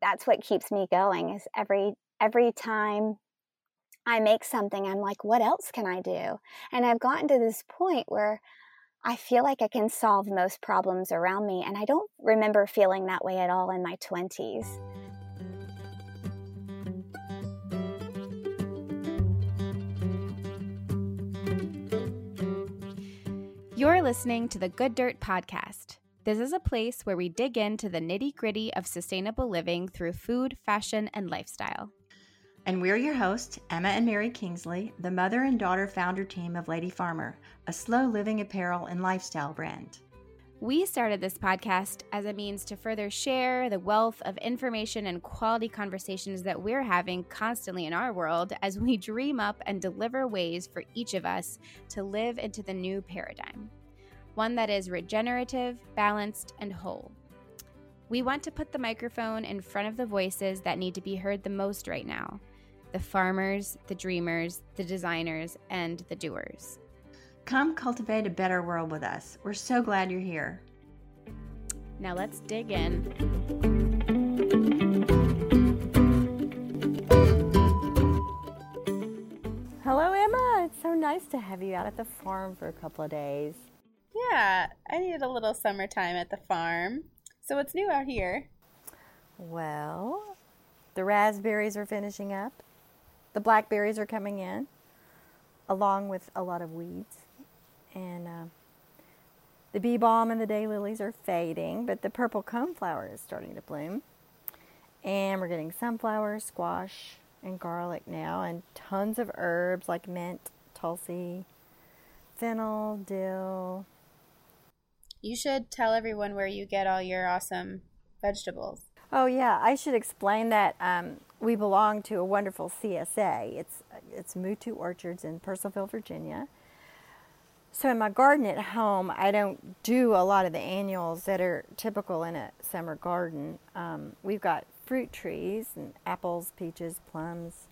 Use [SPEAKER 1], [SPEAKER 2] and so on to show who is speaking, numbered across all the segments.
[SPEAKER 1] that's what keeps me going is every every time I make something, I'm like, what else can I do? And I've gotten to this point where I feel like I can solve most problems around me. And I don't remember feeling that way at all in my 20s.
[SPEAKER 2] You're listening to the Good Dirt Podcast. This is a place where we dig into the nitty gritty of sustainable living through food, fashion, and lifestyle.
[SPEAKER 3] And we're your hosts, Emma and Mary Kingsley, the mother and daughter founder team of Lady Farmer, a slow living apparel and lifestyle brand.
[SPEAKER 2] We started this podcast as a means to further share the wealth of information and quality conversations that we're having constantly in our world as we dream up and deliver ways for each of us to live into the new paradigm one that is regenerative, balanced, and whole. We want to put the microphone in front of the voices that need to be heard the most right now the farmers, the dreamers, the designers, and the doers.
[SPEAKER 3] Come cultivate a better world with us. We're so glad you're here.
[SPEAKER 2] Now let's dig in.
[SPEAKER 4] Hello, Emma. It's so nice to have you out at the farm for a couple of days.
[SPEAKER 5] Yeah, I needed a little summertime at the farm. So, what's new out here?
[SPEAKER 4] Well, the raspberries are finishing up, the blackberries are coming in, along with a lot of weeds. And uh, the bee balm and the daylilies are fading, but the purple coneflower is starting to bloom. And we're getting sunflower, squash, and garlic now, and tons of herbs like mint, tulsi, fennel, dill,
[SPEAKER 5] you should tell everyone where you get all your awesome vegetables.
[SPEAKER 4] Oh yeah, I should explain that um, we belong to a wonderful CSA. It's it's Moutoux Orchards in Purcellville, Virginia. So in my garden at home, I don't do a lot of the annuals that are typical in a summer garden. Um, we've got fruit trees and apples, peaches, plums,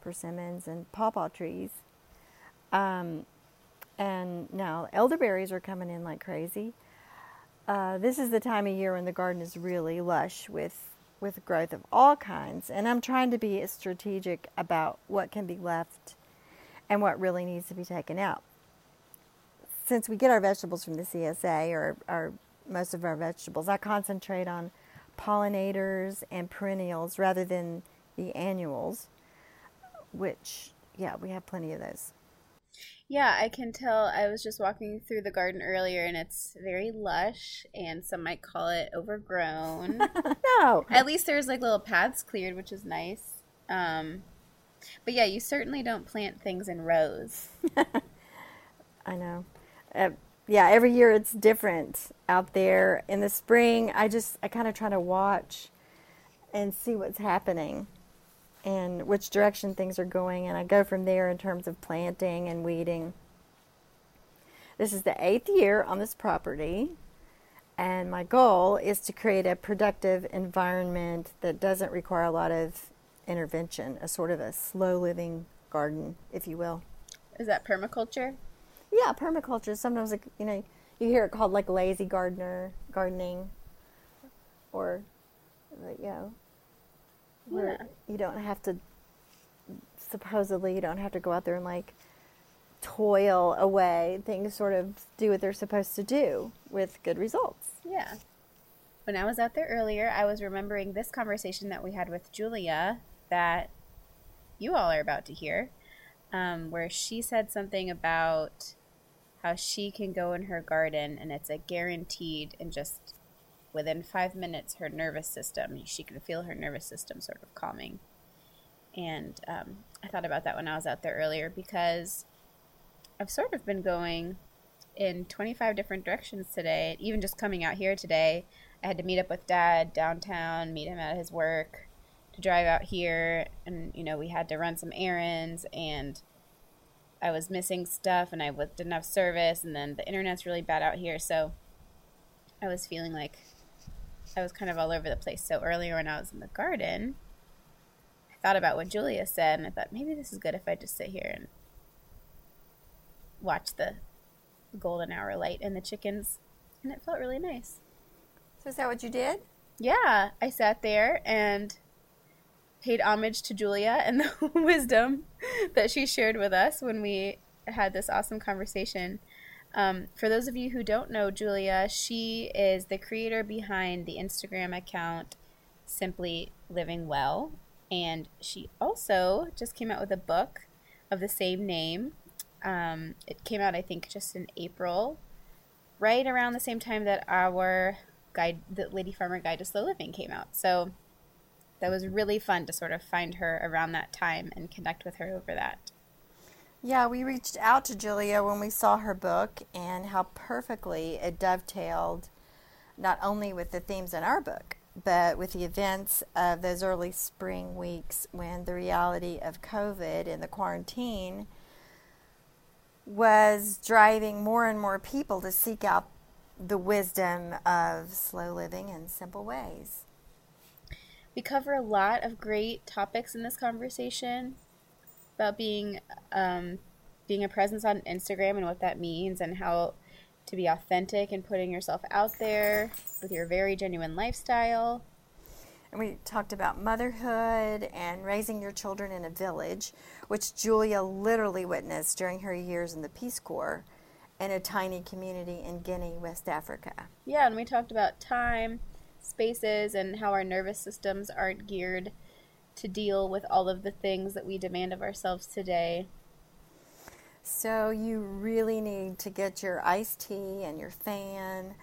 [SPEAKER 4] persimmons, and pawpaw trees. Um, and now elderberries are coming in like crazy. Uh, this is the time of year when the garden is really lush with with growth of all kinds, and I'm trying to be strategic about what can be left and what really needs to be taken out. Since we get our vegetables from the CSA or, or most of our vegetables, I concentrate on pollinators and perennials rather than the annuals, which yeah, we have plenty of those.
[SPEAKER 5] Yeah, I can tell. I was just walking through the garden earlier and it's very lush and some might call it overgrown.
[SPEAKER 4] no.
[SPEAKER 5] At least there's like little paths cleared, which is nice. Um, but yeah, you certainly don't plant things in rows.
[SPEAKER 4] I know. Uh, yeah, every year it's different out there. In the spring, I just I kind of try to watch and see what's happening and which direction things are going, and I go from there in terms of planting and weeding. This is the eighth year on this property, and my goal is to create a productive environment that doesn't require a lot of intervention, a sort of a slow living garden, if you will.
[SPEAKER 5] Is that permaculture?
[SPEAKER 4] Yeah, permaculture. Sometimes, like, you know, you hear it called like lazy gardener gardening, or you know, where yeah. you don't have to supposedly you don't have to go out there and like toil away things sort of do what they're supposed to do with good results
[SPEAKER 5] yeah when i was out there earlier i was remembering this conversation that we had with julia that you all are about to hear um, where she said something about how she can go in her garden and it's a guaranteed and just within five minutes, her nervous system, she could feel her nervous system sort of calming. And um, I thought about that when I was out there earlier because I've sort of been going in 25 different directions today. Even just coming out here today, I had to meet up with dad downtown, meet him at his work, to drive out here. And, you know, we had to run some errands and I was missing stuff and I didn't have service. And then the internet's really bad out here. So I was feeling like I was kind of all over the place. So earlier when I was in the garden, I thought about what Julia said, and I thought maybe this is good if I just sit here and watch the golden hour light and the chickens, and it felt really nice.
[SPEAKER 4] So is that what you did?
[SPEAKER 5] Yeah, I sat there and paid homage to Julia and the wisdom that she shared with us when we had this awesome conversation. Um, for those of you who don't know Julia, she is the creator behind the Instagram account Simply Living Well. And she also just came out with a book of the same name. Um, it came out, I think, just in April, right around the same time that our guide, the Lady Farmer Guide to Slow Living, came out. So that was really fun to sort of find her around that time and connect with her over that.
[SPEAKER 4] Yeah, we reached out to Julia when we saw her book and how perfectly it dovetailed not only with the themes in our book, but with the events of those early spring weeks when the reality of COVID and the quarantine was driving more and more people to seek out the wisdom of slow living in simple ways.
[SPEAKER 5] We cover a lot of great topics in this conversation about being um, being a presence on Instagram and what that means, and how to be authentic and putting yourself out there with your very genuine lifestyle.
[SPEAKER 4] And we talked about motherhood and raising your children in a village, which Julia literally witnessed during her years in the Peace Corps in a tiny community in Guinea, West Africa.
[SPEAKER 5] Yeah, and we talked about time, spaces, and how our nervous systems aren't geared to deal with all of the things that we demand of ourselves today.
[SPEAKER 4] So you really need to get your iced tea and your fan,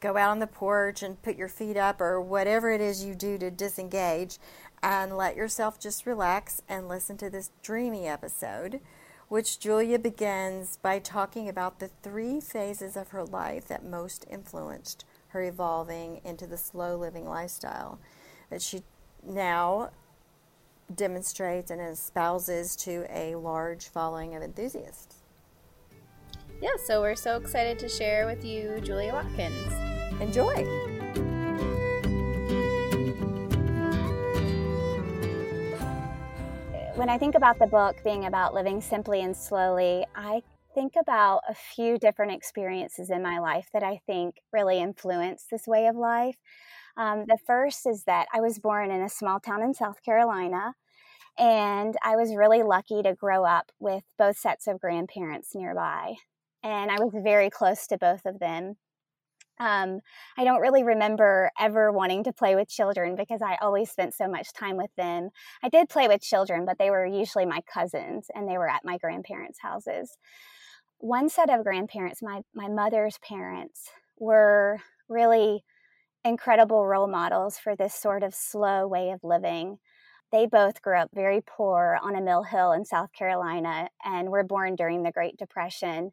[SPEAKER 4] go out on the porch and put your feet up or whatever it is you do to disengage and let yourself just relax and listen to this dreamy episode, which Julia begins by talking about the three phases of her life that most influenced her evolving into the slow living lifestyle that she now demonstrates and espouses to a large following of enthusiasts.
[SPEAKER 5] Yeah, so we're so excited to share with you Julia Watkins.
[SPEAKER 4] Enjoy!
[SPEAKER 1] When I think about the book being about living simply and slowly, I think about a few different experiences in my life that I think really influence this way of life. Um, the first is that I was born in a small town in South Carolina, and I was really lucky to grow up with both sets of grandparents nearby. And I was very close to both of them. Um, I don't really remember ever wanting to play with children because I always spent so much time with them. I did play with children, but they were usually my cousins and they were at my grandparents' houses. One set of grandparents, my, my mother's parents, were really incredible role models for this sort of slow way of living. They both grew up very poor on a mill hill in South Carolina and were born during the Great Depression.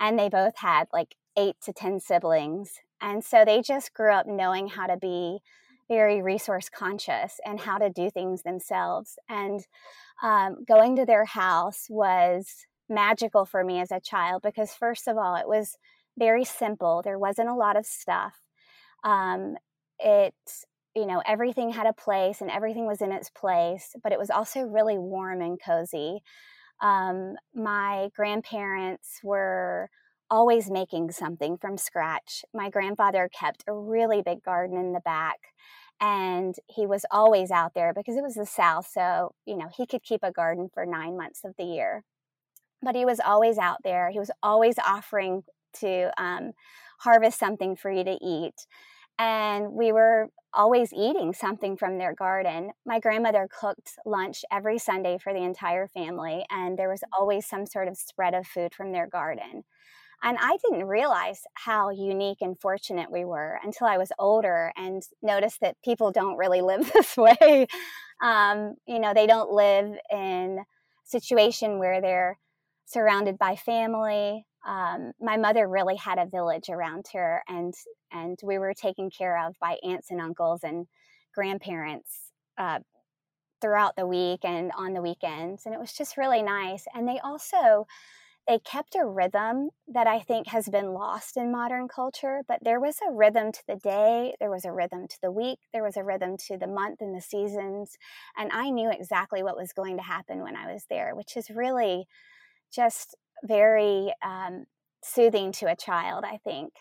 [SPEAKER 1] And they both had like eight to 10 siblings. And so they just grew up knowing how to be very resource conscious and how to do things themselves. And um, going to their house was magical for me as a child because, first of all, it was very simple. There wasn't a lot of stuff. Um, it, you know, everything had a place and everything was in its place, but it was also really warm and cozy. Um, my grandparents were always making something from scratch. My grandfather kept a really big garden in the back and he was always out there because it was the South. So, you know, he could keep a garden for nine months of the year. But he was always out there. He was always offering to um, harvest something for you to eat. And we were always eating something from their garden. My grandmother cooked lunch every Sunday for the entire family, and there was always some sort of spread of food from their garden. And I didn't realize how unique and fortunate we were until I was older and noticed that people don't really live this way. Um, you know, they don't live in a situation where they're surrounded by family. Um, my mother really had a village around her, and and we were taken care of by aunts and uncles and grandparents uh, throughout the week and on the weekends, and it was just really nice. And they also they kept a rhythm that I think has been lost in modern culture, but there was a rhythm to the day, there was a rhythm to the week, there was a rhythm to the month and the seasons. And I knew exactly what was going to happen when I was there, which is really just very um, soothing to a child, I think.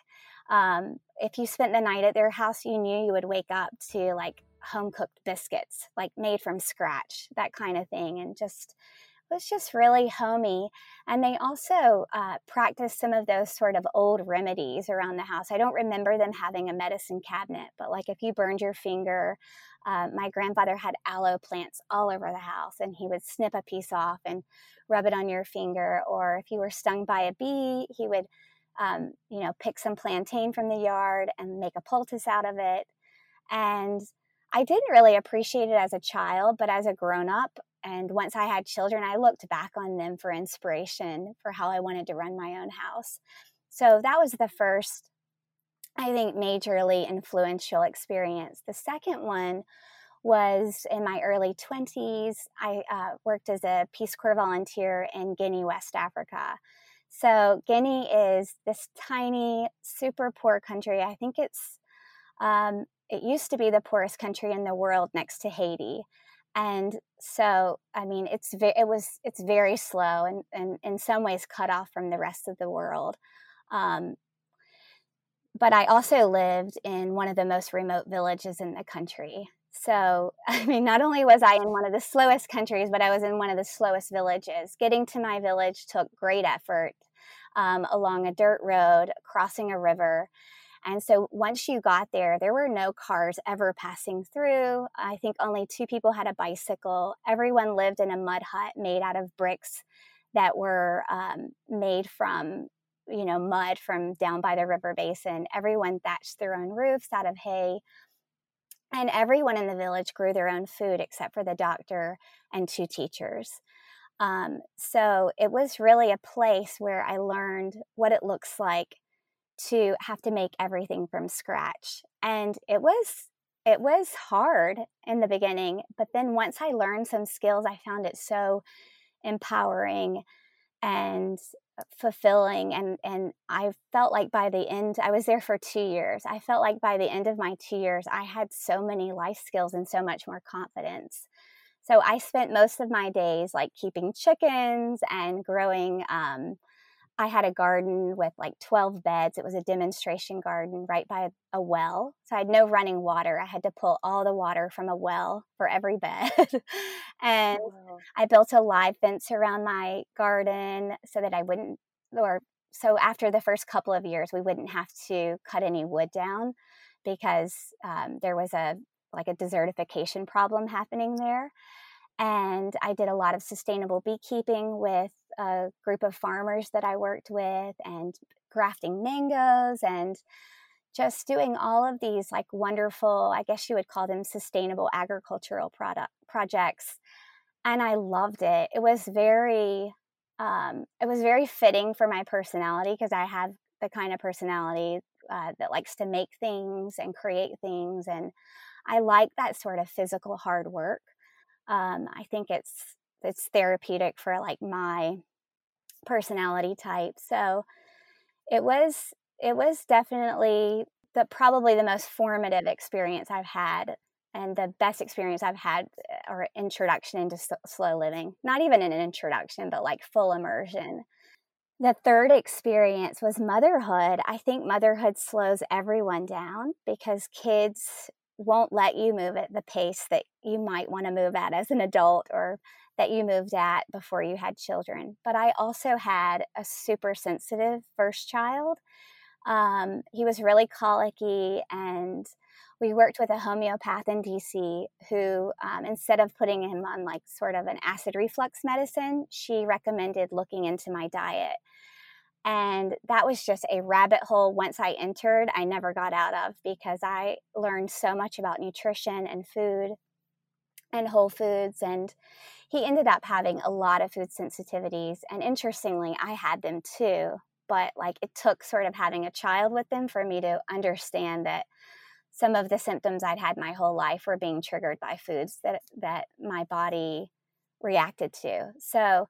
[SPEAKER 1] Um, if you spent the night at their house, you knew you would wake up to like home cooked biscuits, like made from scratch, that kind of thing. And just, was just really homey. And they also uh, practiced some of those sort of old remedies around the house. I don't remember them having a medicine cabinet, but like if you burned your finger, uh, my grandfather had aloe plants all over the house, and he would snip a piece off and rub it on your finger. Or if you were stung by a bee, he would, um, you know, pick some plantain from the yard and make a poultice out of it. And I didn't really appreciate it as a child, but as a grown up, and once I had children, I looked back on them for inspiration for how I wanted to run my own house. So that was the first I think, majorly influential experience. The second one was in my early 20s. I uh, worked as a Peace Corps volunteer in Guinea, West Africa. So, Guinea is this tiny, super poor country. I think it's, um, it used to be the poorest country in the world next to Haiti. And so, I mean, it's ve- it was it's very slow and, and in some ways cut off from the rest of the world. Um, but I also lived in one of the most remote villages in the country. So, I mean, not only was I in one of the slowest countries, but I was in one of the slowest villages. Getting to my village took great effort um, along a dirt road, crossing a river. And so once you got there, there were no cars ever passing through. I think only two people had a bicycle. Everyone lived in a mud hut made out of bricks that were um, made from you know, mud from down by the river basin. Everyone thatched their own roofs out of hay. And everyone in the village grew their own food except for the doctor and two teachers. Um, so it was really a place where I learned what it looks like to have to make everything from scratch. And it was it was hard in the beginning, but then once I learned some skills, I found it so empowering and fulfilling and and I felt like by the end I was there for 2 years. I felt like by the end of my 2 years I had so many life skills and so much more confidence. So I spent most of my days like keeping chickens and growing um, I had a garden with like 12 beds. It was a demonstration garden right by a well. So I had no running water. I had to pull all the water from a well for every bed. and wow. I built a live fence around my garden so that I wouldn't, or so after the first couple of years, we wouldn't have to cut any wood down because um, there was a like a desertification problem happening there. And I did a lot of sustainable beekeeping with a group of farmers that I worked with and grafting mangoes and just doing all of these like wonderful, I guess you would call them sustainable agricultural product projects. And I loved it. It was very, um, it was very fitting for my personality because I have the kind of personality uh, that likes to make things and create things. And I like that sort of physical hard work. Um, I think it's it's therapeutic for like my personality type. So it was it was definitely the probably the most formative experience I've had and the best experience I've had uh, or introduction into slow living. Not even an introduction, but like full immersion. The third experience was motherhood. I think motherhood slows everyone down because kids won't let you move at the pace that you might want to move at as an adult or that you moved at before you had children. But I also had a super sensitive first child. Um, he was really colicky, and we worked with a homeopath in DC who, um, instead of putting him on like sort of an acid reflux medicine, she recommended looking into my diet. And that was just a rabbit hole once I entered, I never got out of because I learned so much about nutrition and food and whole foods. And he ended up having a lot of food sensitivities. And interestingly, I had them too. But like it took sort of having a child with them for me to understand that some of the symptoms I'd had my whole life were being triggered by foods that that my body reacted to. So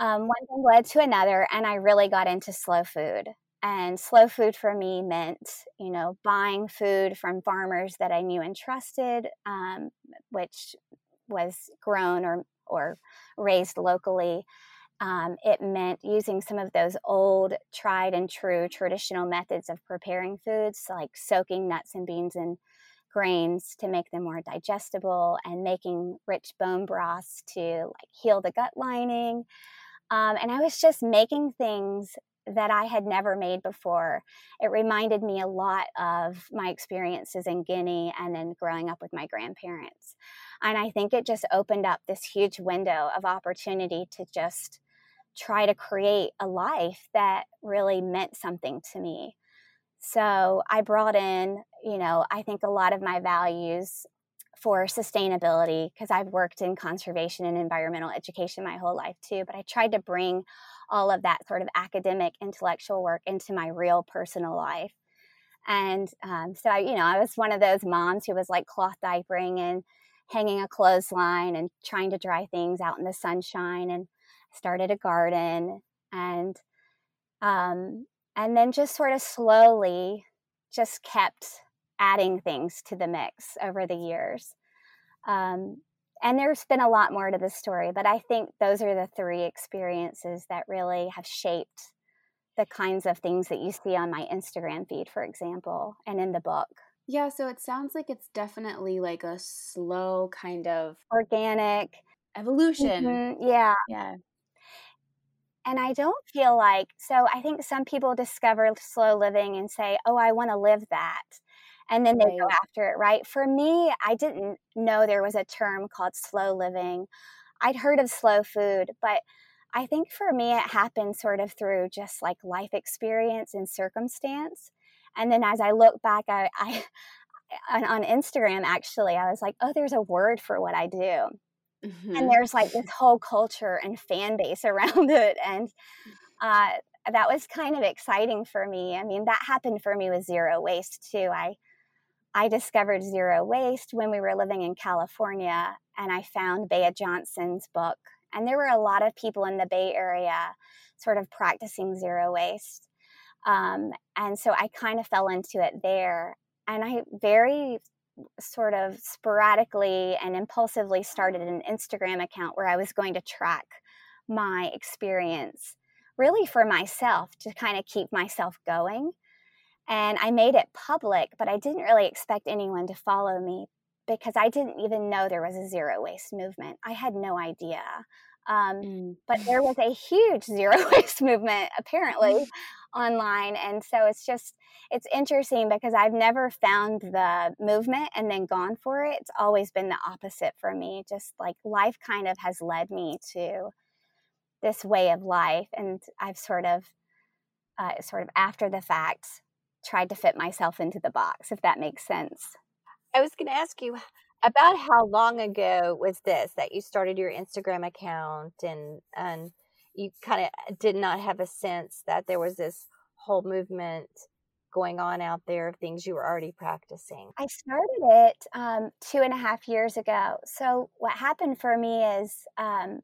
[SPEAKER 1] um, one thing led to another, and I really got into slow food. And slow food for me meant, you know, buying food from farmers that I knew and trusted, um, which was grown or or raised locally. um, it meant using some of those old, tried and true traditional methods of preparing foods, like soaking nuts and beans in grains to make them more digestible and making rich bone broths to like heal the gut lining. Um, and I was just making things that I had never made before. It reminded me a lot of my experiences in Guinea and then growing up with my grandparents. And I think it just opened up this huge window of opportunity to just try to create a life that really meant something to me. So I brought in, you know, I think a lot of my values for sustainability because I've worked in conservation and environmental education my whole life too. But I tried to bring all of that sort of academic, intellectual work into my real personal life. And um, so, I, you know, I was one of those moms who was like cloth diapering and hanging a clothesline and trying to dry things out in the sunshine and started a garden and um, and then just sort of slowly just kept adding things to the mix over the years. Um, and there's been a lot more to the story but i think those are the three experiences that really have shaped the kinds of things that you see on my instagram feed for example and in the book.
[SPEAKER 5] Yeah so it sounds like it's definitely like a slow kind of
[SPEAKER 1] organic.
[SPEAKER 5] evolution.
[SPEAKER 1] Mm-hmm. yeah.
[SPEAKER 5] Yeah.
[SPEAKER 1] And I don't feel like, so I think some people discover slow living and say, oh, I want to live that. And then they right. go after it, right? For me, I didn't know there was a term called slow living. I'd heard of slow food, but I think for me, it happened sort of through just like life experience and circumstance. And then as I look back, I, I on Instagram, actually, I was like, oh, there's a word for what I do. Mm-hmm. And there's like this whole culture and fan base around it. And uh, that was kind of exciting for me. I mean, that happened for me with zero waste too. I I discovered zero waste when we were living in California and I found Bea Johnson's book. And there were a lot of people in the Bay Area sort of practicing zero waste. Um, and so I kind of fell into it there. And I very sort of sporadically and impulsively started an Instagram account where I was going to track my experience really for myself to kind of keep myself going. And I made it public, but I didn't really expect anyone to follow me because I didn't even know there was a zero waste movement. I had no idea. Um, mm. But there was a huge zero waste movement apparently online. And so it's just, it's interesting because I've never found the movement and then gone for it. It's always been the opposite for me. Just like life kind of has led me to this way of life. And I've sort of, uh, sort of after the fact, tried to fit myself into the box, if that makes sense.
[SPEAKER 3] I was going to ask you about how long ago was this that you started your Instagram account and and you kind of did not have a sense that there was this whole movement going on out there of things you were already practicing?
[SPEAKER 1] I started it um, two and a half years ago. So, what happened for me is um,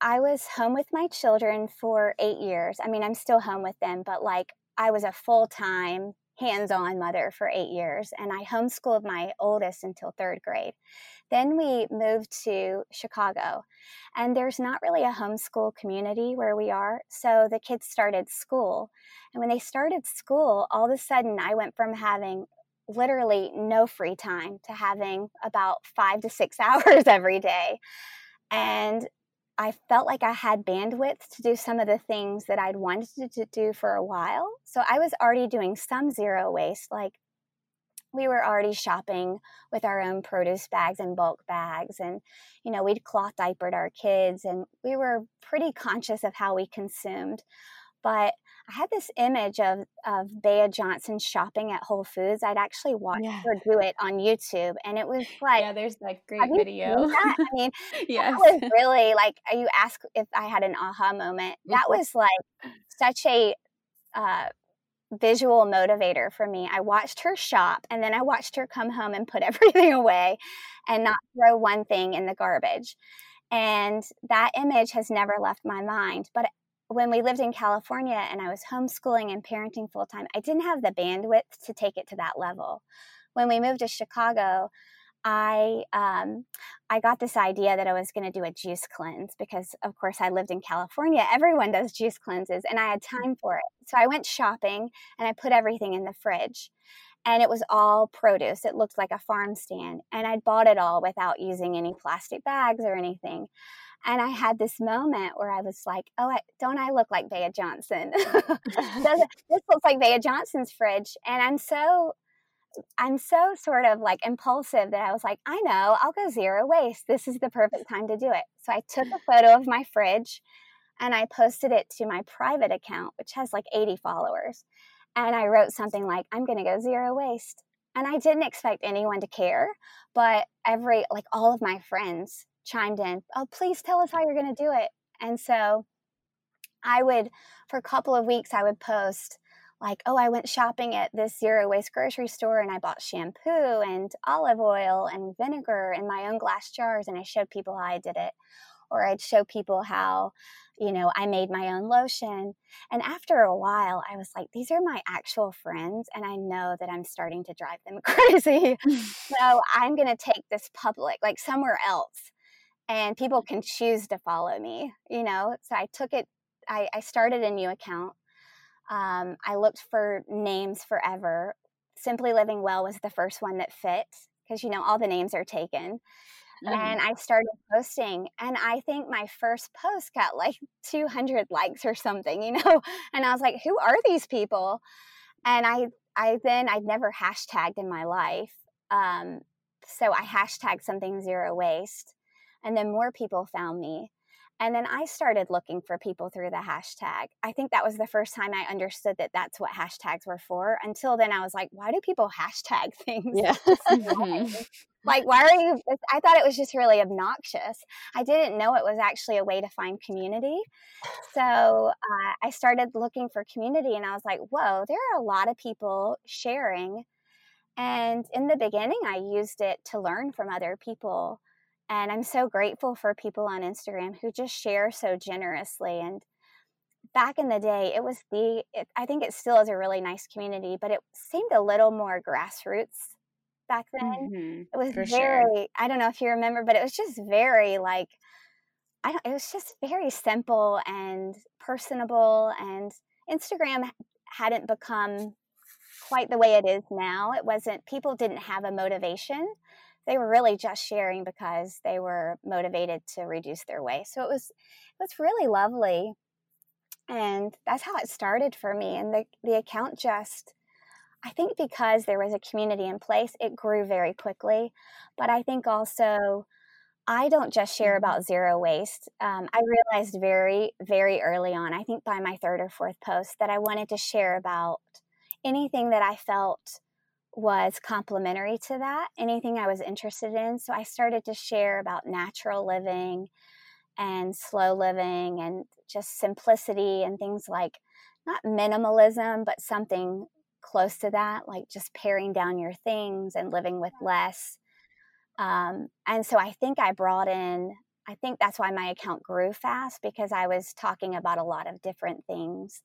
[SPEAKER 1] I was home with my children for eight years. I mean, I'm still home with them, but like I was a full time hands on mother for eight years, and I homeschooled my oldest until third grade. Then we moved to Chicago, and there's not really a homeschool community where we are. So the kids started school. And when they started school, all of a sudden I went from having literally no free time to having about five to six hours every day. And I felt like I had bandwidth to do some of the things that I'd wanted to do for a while. So I was already doing some zero waste, like we were already shopping with our own produce bags and bulk bags. And, you know, we'd cloth diapered our kids and we were pretty conscious of how we consumed. But I had this image of, of Bea Johnson shopping at Whole Foods. I'd actually watched yeah. her do it on YouTube, and it was like,
[SPEAKER 5] yeah, there's that great video.
[SPEAKER 1] That? I mean, yes. that was really like you ask if I had an aha moment. That mm-hmm. was like such a uh, visual motivator for me. I watched her shop, and then I watched her come home and put everything away, and not throw one thing in the garbage. And that image has never left my mind. But when we lived in California and I was homeschooling and parenting full time, I didn't have the bandwidth to take it to that level. When we moved to Chicago, I um, I got this idea that I was going to do a juice cleanse because, of course, I lived in California. Everyone does juice cleanses, and I had mm. time for it. So I went shopping and I put everything in the fridge, and it was all produce. It looked like a farm stand, and I'd bought it all without using any plastic bags or anything. And I had this moment where I was like, "Oh, I, don't I look like Bea Johnson? this looks like Bea Johnson's fridge." And I'm so I'm so sort of like impulsive that I was like, I know, I'll go zero waste. This is the perfect time to do it. So I took a photo of my fridge and I posted it to my private account, which has like 80 followers. And I wrote something like, I'm going to go zero waste. And I didn't expect anyone to care, but every, like all of my friends chimed in, Oh, please tell us how you're going to do it. And so I would, for a couple of weeks, I would post, like, oh, I went shopping at this zero waste grocery store and I bought shampoo and olive oil and vinegar in my own glass jars and I showed people how I did it. Or I'd show people how, you know, I made my own lotion. And after a while, I was like, these are my actual friends, and I know that I'm starting to drive them crazy. so I'm going to take this public, like somewhere else, and people can choose to follow me, you know? So I took it, I, I started a new account um, I looked for names forever. Simply Living Well was the first one that fit because, you know, all the names are taken. Mm-hmm. And I started posting, and I think my first post got like 200 likes or something, you know? And I was like, who are these people? And I, I then, I'd never hashtagged in my life. Um, so I hashtagged something zero waste. And then more people found me. And then I started looking for people through the hashtag. I think that was the first time I understood that that's what hashtags were for. Until then, I was like, why do people hashtag things?
[SPEAKER 3] Yeah.
[SPEAKER 1] Mm-hmm. like, why are you? I thought it was just really obnoxious. I didn't know it was actually a way to find community. So uh, I started looking for community and I was like, whoa, there are a lot of people sharing. And in the beginning, I used it to learn from other people and I'm so grateful for people on Instagram who just share so generously. And back in the day, it was the, it, I think it still is a really nice community, but it seemed a little more grassroots back then. Mm-hmm, it was very, sure. I don't know if you remember, but it was just very like, I don't, it was just very simple and personable. And Instagram hadn't become quite the way it is now. It wasn't, people didn't have a motivation they were really just sharing because they were motivated to reduce their waste. So it was it was really lovely. And that's how it started for me. And the, the account just I think because there was a community in place, it grew very quickly. But I think also I don't just share mm-hmm. about zero waste. Um, I realized very, very early on, I think by my third or fourth post, that I wanted to share about anything that I felt was complementary to that, anything I was interested in. So I started to share about natural living and slow living and just simplicity and things like not minimalism, but something close to that, like just paring down your things and living with less. Um, and so I think I brought in, I think that's why my account grew fast because I was talking about a lot of different things.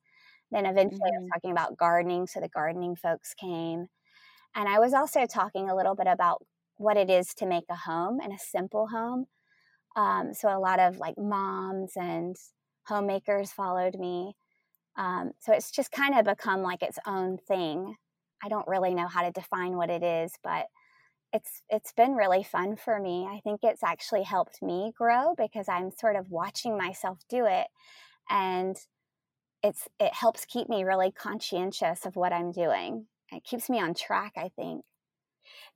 [SPEAKER 1] Then eventually mm-hmm. I was mm-hmm. talking about gardening. So the gardening folks came. And I was also talking a little bit about what it is to make a home and a simple home. Um, so a lot of like moms and homemakers followed me. Um, so it's just kind of become like its own thing. I don't really know how to define what it is, but it's it's been really fun for me. I think it's actually helped me grow because I'm sort of watching myself do it and it's it helps keep me really conscientious of what I'm doing it keeps me on track, I think.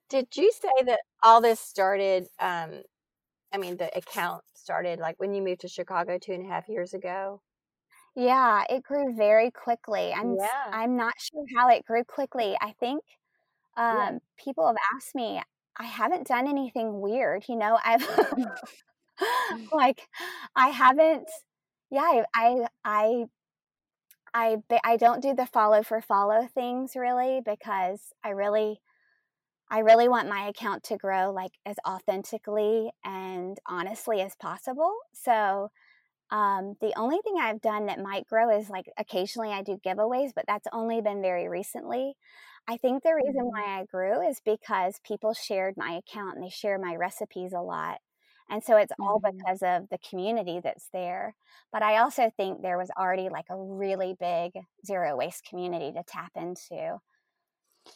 [SPEAKER 3] Did you say that all this started? Um, I mean, the account started like when you moved to Chicago two and a half years ago.
[SPEAKER 1] Yeah, it grew very quickly. I'm yeah. I'm not sure how it grew quickly. I think um, yeah. people have asked me. I haven't done anything weird, you know. I've like I haven't. Yeah, I I I I I don't do the follow for follow things really because I really I really want my account to grow like as authentically and honestly as possible. So um, the only thing I've done that might grow is like occasionally I do giveaways, but that's only been very recently. I think the reason
[SPEAKER 5] Mhm.
[SPEAKER 1] why I grew is because people shared my account and they share my recipes a lot. And so it's all
[SPEAKER 5] Mhm.
[SPEAKER 1] because of the community that's there. But I also think there was already like a really big zero waste community to tap into.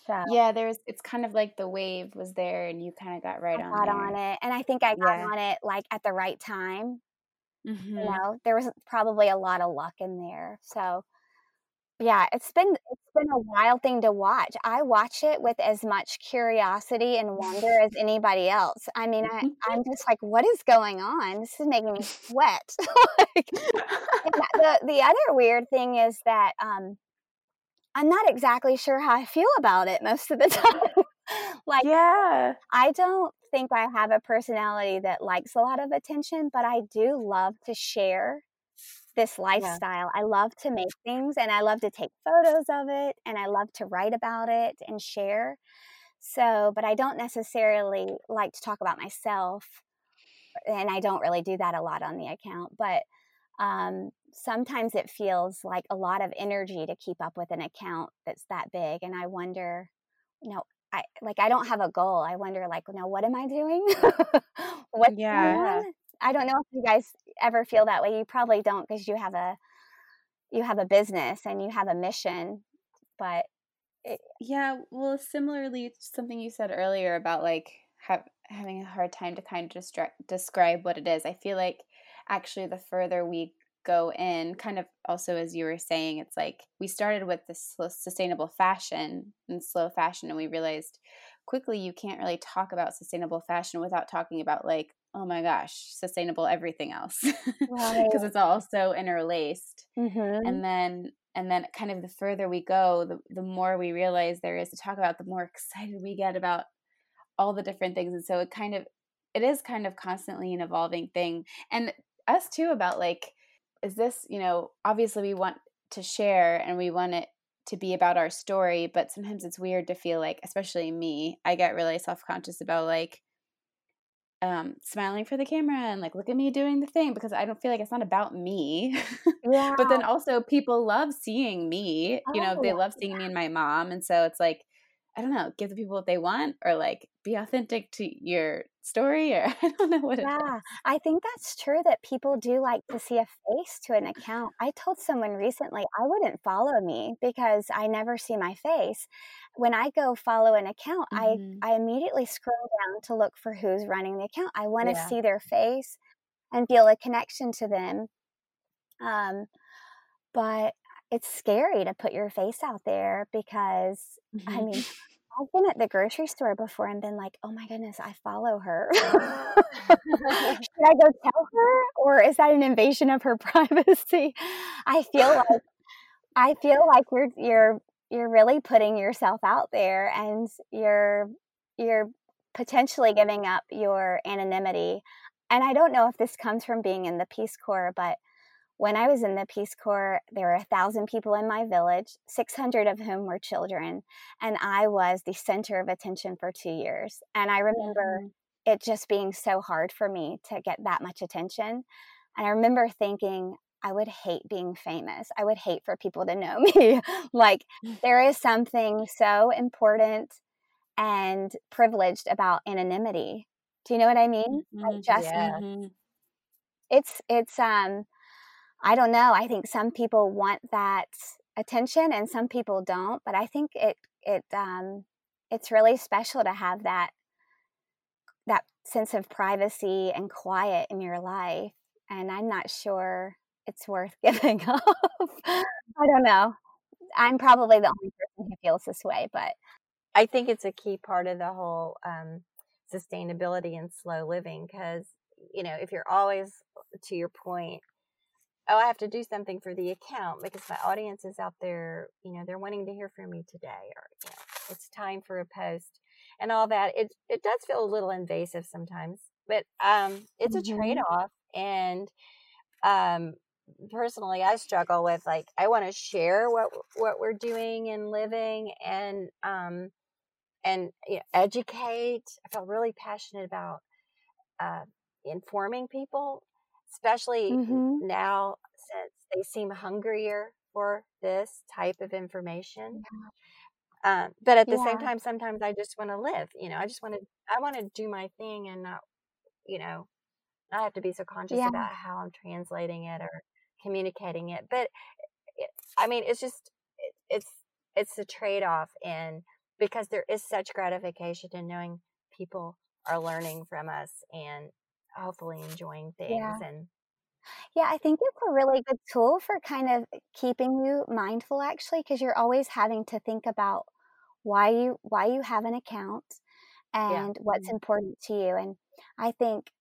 [SPEAKER 1] So
[SPEAKER 5] Yeah, there's it's kind of like the wave was there and you kind of got right
[SPEAKER 1] I
[SPEAKER 5] on
[SPEAKER 1] got
[SPEAKER 5] there.
[SPEAKER 1] on it. And I think I got
[SPEAKER 5] Yeah.
[SPEAKER 1] on it like at the right time. You
[SPEAKER 5] Mhm.
[SPEAKER 1] know, there was probably a lot of luck in there. So yeah, it's been it's been a wild thing to watch. I watch it with as much curiosity and wonder as anybody else. I mean, I, I'm just like, what is going on? This is making me sweat. like, the the other weird thing is that um, I'm not exactly sure how I feel about it most of the time. like,
[SPEAKER 5] Yeah.
[SPEAKER 1] I don't think I have a personality that likes a lot of attention, but I do love to share this lifestyle. I love to make things and I love to take photos of it and I love to write about it and share. So, but I don't necessarily like to talk about myself and I don't really do that a lot on the account, but um, sometimes it feels like a lot of energy to keep up with an account that's that big and I wonder, you know, I like I don't have a goal. I wonder like, now what am I doing? What's going
[SPEAKER 5] Yeah.
[SPEAKER 1] I don't know if you guys ever feel that way. You probably don't because you have a you have a business and you have a mission, but
[SPEAKER 5] Yeah, well, similarly, something you said earlier about like ha- having a hard time to kind of distra- describe what it is. I feel like actually the further we go in, kind of also as you were saying, it's like we started with this sustainable fashion and slow fashion, and we realized quickly you can't really talk about sustainable fashion without talking about like, oh my gosh, sustainable everything else,
[SPEAKER 1] Right.
[SPEAKER 5] because it's all so interlaced
[SPEAKER 1] Mhm.
[SPEAKER 5] and then and then kind of the further we go the, the more we realize there is to talk about the more excited we get about all the different things and so it kind of it is kind of constantly an evolving thing and us too about like is this you know obviously we want to share and we want it to be about our story but sometimes it's weird to feel like especially me i get really self-conscious about like um smiling for the camera and like look at me doing the thing because i don't feel like it's not about me
[SPEAKER 1] yeah.
[SPEAKER 5] but then also people love seeing me you know they
[SPEAKER 1] Oh,
[SPEAKER 5] love seeing me and my mom and so it's like i don't know give the people what they want or like be authentic to your story or i don't know what it is
[SPEAKER 1] Yeah, I think that's true that people do like to see a face to an account. I told someone recently I wouldn't follow me because I never see my face. When I go follow an account,
[SPEAKER 5] Mhm.
[SPEAKER 1] I I immediately scroll down to look for who's running the account. I want to
[SPEAKER 3] Yeah.
[SPEAKER 1] see their face and feel a connection to them. Um, but it's scary to put your face out there because I
[SPEAKER 5] Mhm.
[SPEAKER 1] mean, I've been at the grocery store before and been like, "Oh my goodness, I follow her." Should I go tell her, or is that an invasion of her privacy? I feel like I feel like you're you're you're really putting yourself out there, and you're you're potentially giving up your anonymity. And I don't know if this comes from being in the Peace Corps, but when I was in the Peace Corps, there were a thousand people in my village, 600 of whom were children, and I was the center of attention for two years. And I remember
[SPEAKER 5] Mhm.
[SPEAKER 1] it just being so hard for me to get that much attention. And I remember thinking, I would hate being famous. I would hate for people to know me. like, there is something so important and privileged about anonymity. Do you know what I mean? Like,
[SPEAKER 5] Mhm.
[SPEAKER 1] just
[SPEAKER 3] Yeah.
[SPEAKER 1] It's it's um I don't know. I think some people want that attention and some people don't, but I think it it um it's really special to have that that sense of privacy and quiet in your life. And I'm not sure it's worth giving up. I don't know. I'm probably the only person who feels this way, but
[SPEAKER 3] I think it's a key part of the whole um, sustainability and slow living because, you know, if you're always, to your point, oh, I have to do something for the account because my audience is out there, you know, they're wanting to hear from me today, or, you know, it's time for a post and all that. It, it does feel a little invasive sometimes, but um, it's a trade off. And um, personally, I struggle with like, I want to share what, what we're doing and living and, um, and you know, educate. I feel really passionate about uh, informing people, especially
[SPEAKER 1] Mhm.
[SPEAKER 3] now since they seem hungrier for this type of information. Um, but at the
[SPEAKER 1] Yeah.
[SPEAKER 3] same time, sometimes I just want to live. You know, I just want to. I want to do my thing and not, you know, not have to be so conscious
[SPEAKER 1] Yeah.
[SPEAKER 3] about how I'm translating it or communicating it. But it, I mean, it's just it, it's it's a trade off, and because there is such gratification in knowing people are learning from us and hopefully enjoying things
[SPEAKER 1] Yeah.
[SPEAKER 3] and
[SPEAKER 1] Yeah, I think it's a really good tool for kind of keeping you mindful actually because you're always having to think about why you why you have an account
[SPEAKER 3] yeah
[SPEAKER 1] and what's
[SPEAKER 6] Mhm.
[SPEAKER 1] important to you and I think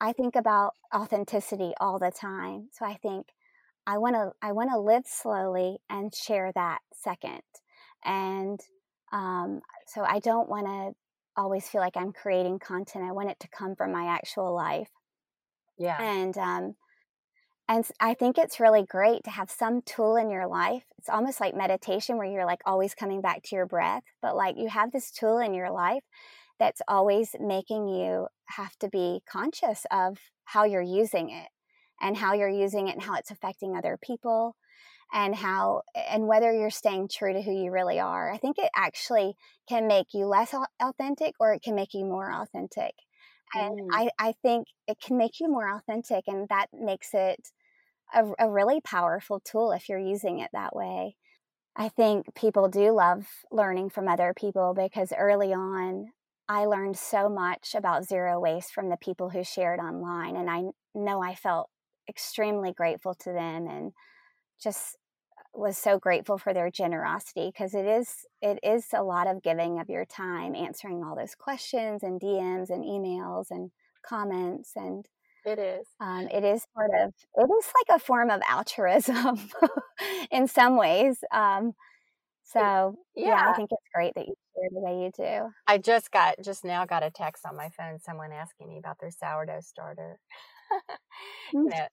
[SPEAKER 1] I think about authenticity all the time. So I think I want to I want to live slowly and share that second. And um, so I don't want to always feel like I'm creating content. I want it to come from my actual life.
[SPEAKER 3] yeah
[SPEAKER 1] And um, and I think it's really great to have some tool in your life. It's almost like meditation where you're like always coming back to your breath, but like you have this tool in your life that's always making you have to be conscious of how you're using it and how you're using it and how it's affecting other people and how and whether you're staying true to who you really are. I think it actually can make you less authentic or it can make you more authentic. And
[SPEAKER 3] Mm.
[SPEAKER 1] I, I think it can make you more authentic, and that makes it a, a really powerful tool if you're using it that way. I think people do love learning from other people because early on, I learned so much about zero waste from the people who shared online. And I know I felt extremely grateful to them and just was so grateful for their generosity because it is it is a lot of giving of your time answering all those questions and DMs and emails and comments and
[SPEAKER 3] it is
[SPEAKER 1] um, it is sort of it is like a form of altruism in some ways um, so yeah.
[SPEAKER 3] yeah
[SPEAKER 1] i think it's great that you share the way you do
[SPEAKER 3] I just got just now got a text on my phone. Someone asking me about their sourdough starter. you
[SPEAKER 1] Mm.
[SPEAKER 3] know, what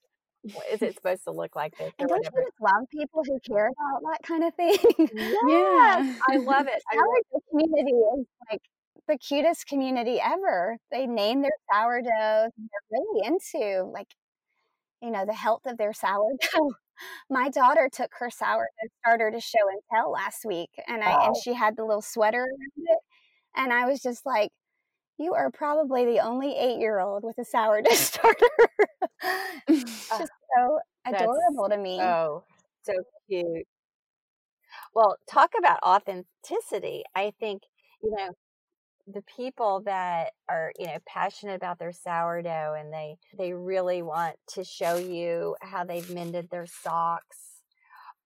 [SPEAKER 3] is it supposed to look like this
[SPEAKER 1] and don't
[SPEAKER 3] whatever?
[SPEAKER 1] you just love people who care about that kind of thing
[SPEAKER 3] Yes, I love it. I love,
[SPEAKER 1] sourdough community is like the cutest community ever they name their sourdoughs and they're really into like you know the health of their sourdough my daughter took her sourdough starter to show and tell last week and i and she had the little sweater around it and i was just like you are probably the only eight year old with a sourdough starter it's just so
[SPEAKER 3] that's
[SPEAKER 1] adorable to me
[SPEAKER 3] so so cute. Well, talk about authenticity. I think you know the people that are you know passionate about their sourdough and they they really want to show you how they've mended their socks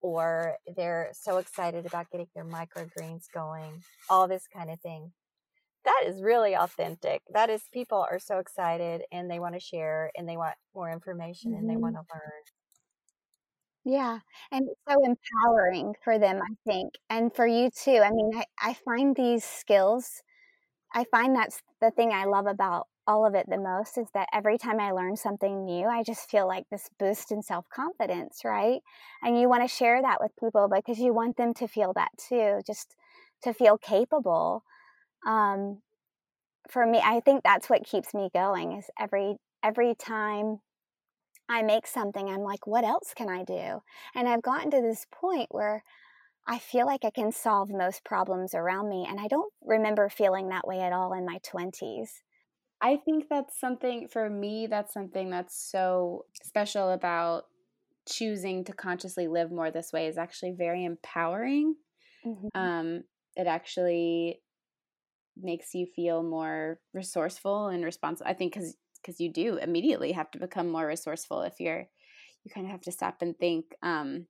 [SPEAKER 3] or they're so excited about getting their microgreens going all this kind of thing that is really authentic that is people are so excited and they want to share and they want more information and they
[SPEAKER 1] hmm
[SPEAKER 3] want to learn
[SPEAKER 1] Yeah, and it's so empowering for them, I think, and for you too. I mean, I, I find these skills, I find that's the thing I love about all of it the most is that every time I learn something new, I just feel like this boost in self confidence, right? And you want to share that with people because you want them to feel that too, just to feel capable. Um, for me, I think that's what keeps me going is every every time I make something, I'm like, what else can I do? And I've gotten to this point where I feel like I can solve most problems around me. And I don't remember feeling that way at all in my 20s.
[SPEAKER 5] I think that's something for me that's something that's so special about choosing to consciously live more this way is actually very empowering.
[SPEAKER 1] Mhm.
[SPEAKER 5] Um it actually makes you feel more resourceful and responsible. I think cuz cuz you do immediately have to become more resourceful if you're you kind of have to stop and think um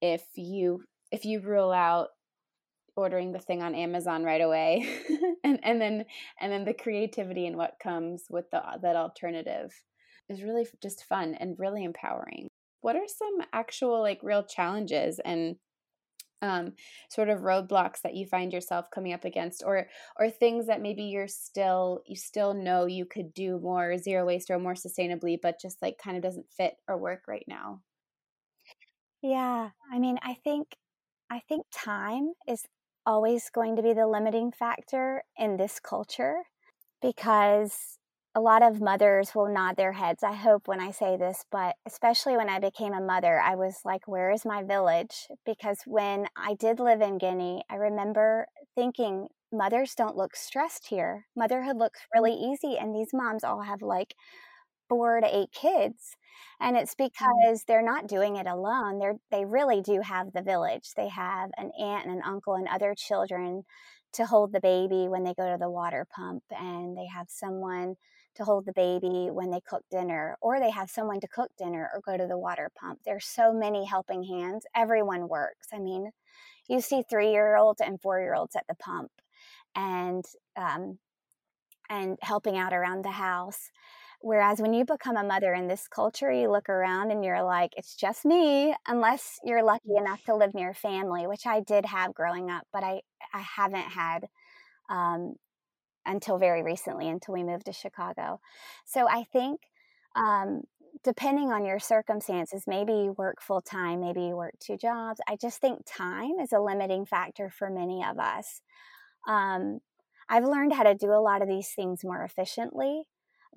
[SPEAKER 5] if you if you rule out ordering the thing on Amazon right away and and then and then the creativity and what comes with the that alternative is really just fun and really empowering. What are some actual like real challenges and um, sort of roadblocks that you find yourself coming up against or or things that maybe you're still you still know you could do more zero waste or more sustainably but just like kind of doesn't fit or work right now
[SPEAKER 1] Yeah. I mean, I think I think time is always going to be the limiting factor in this culture because a lot of mothers will nod their heads, I hope, when I say this, but especially when I became a mother, I was like, where is my village? Because when I did live in Guinea, I remember thinking, mothers don't look stressed here. Motherhood looks really easy, and these moms all have like four to eight kids. And it's mm. because they're not doing it alone. They're they really do have the village. They have an aunt and an uncle and other children to hold the baby when they go to the water pump and they have someone to hold the baby when they cook dinner, or they have someone to cook dinner or go to the water pump. There's so many helping hands. Everyone works. I mean, you see three year olds and four year olds at the pump and um, and helping out around the house. Whereas when you become a mother in this culture, you look around and you're like, it's just me, unless you're lucky enough to live near family, which I did have growing up, but I, I haven't had um, until very recently, until we moved to Chicago. So I think um, depending on your circumstances, maybe you work full time, maybe you work two jobs. I just think time is a limiting factor for many of us. Um, I've learned how to do a lot of these things more efficiently,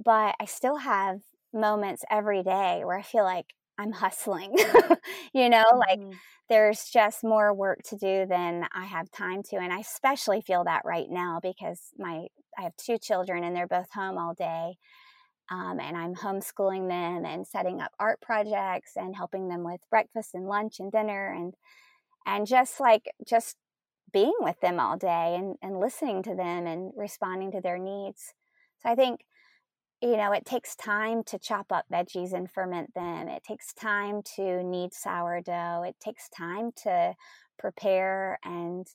[SPEAKER 1] but I still have moments every day where I feel like I'm hustling, you know, mm-hmm. like there's just more work to do than I have time to. And I especially feel that right now because my I have two children and they're both home all day. Um, and I'm homeschooling them and setting up art projects and helping them with breakfast and lunch and dinner and and just like just being with them all day and, and listening to them and responding to their needs. So I think you know, it takes time to chop up veggies and ferment them. It takes time to knead sourdough. It takes time to prepare and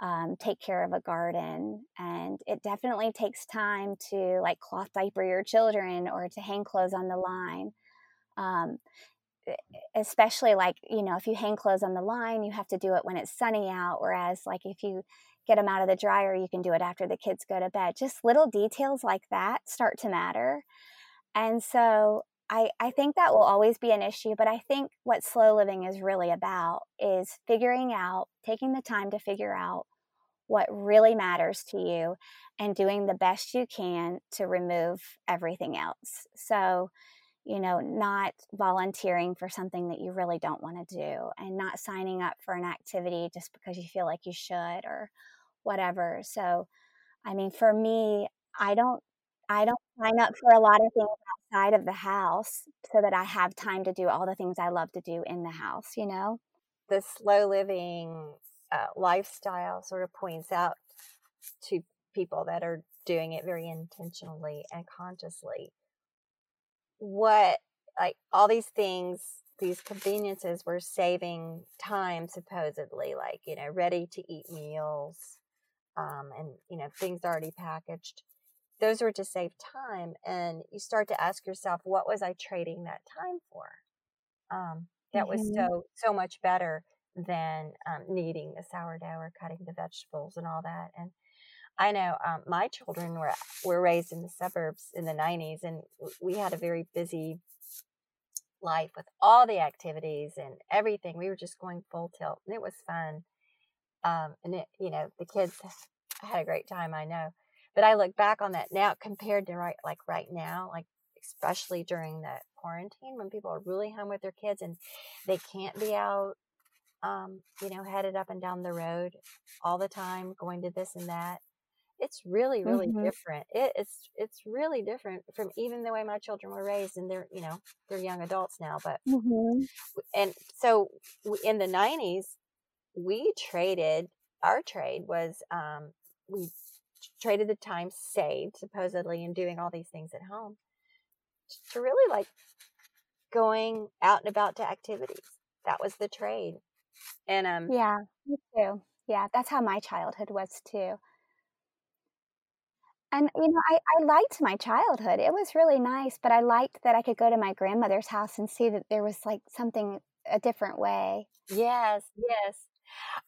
[SPEAKER 1] um, take care of a garden. And it definitely takes time to like cloth diaper your children or to hang clothes on the line. Um, especially like, you know, if you hang clothes on the line, you have to do it when it's sunny out. Whereas, like, if you get them out of the dryer, you can do it after the kids go to bed. Just little details like that start to matter. And so I, I think that will always be an issue, but I think what slow living is really about is figuring out, taking the time to figure out what really matters to you and doing the best you can to remove everything else. So, you know, not volunteering for something that you really don't want to do and not signing up for an activity just because you feel like you should or whatever. So, I mean, for me, I don't I don't sign up for a lot of things outside of the house so that I have time to do all the things I love to do in the house, you know?
[SPEAKER 3] The slow living uh, lifestyle sort of points out to people that are doing it very intentionally and consciously what like all these things these conveniences were saving time supposedly like you know ready to eat meals um, and you know things already packaged those were to save time and you start to ask yourself what was i trading that time for um, that mm-hmm. was so so much better than um, kneading the sourdough or cutting the vegetables and all that and i know um, my children were were raised in the suburbs in the 90s and we had a very busy life with all the activities and everything we were just going full tilt and it was fun um, and it, you know, the kids had a great time, I know. But I look back on that now compared to right, like right now, like especially during the quarantine when people are really home with their kids and they can't be out, um, you know, headed up and down the road all the time, going to this and that. It's really, really mm-hmm. different. It, it's it's really different from even the way my children were raised, and they're you know they're young adults now. But mm-hmm. and so in the '90s, we traded our trade was um, we traded the time saved supposedly in doing all these things at home to really like going out and about to activities. That was the trade. And um
[SPEAKER 1] yeah me too. Yeah that's how my childhood was too. And you know I, I liked my childhood. It was really nice but i liked that i could go to my grandmother's house and see that there was like something a different way.
[SPEAKER 3] Yes yes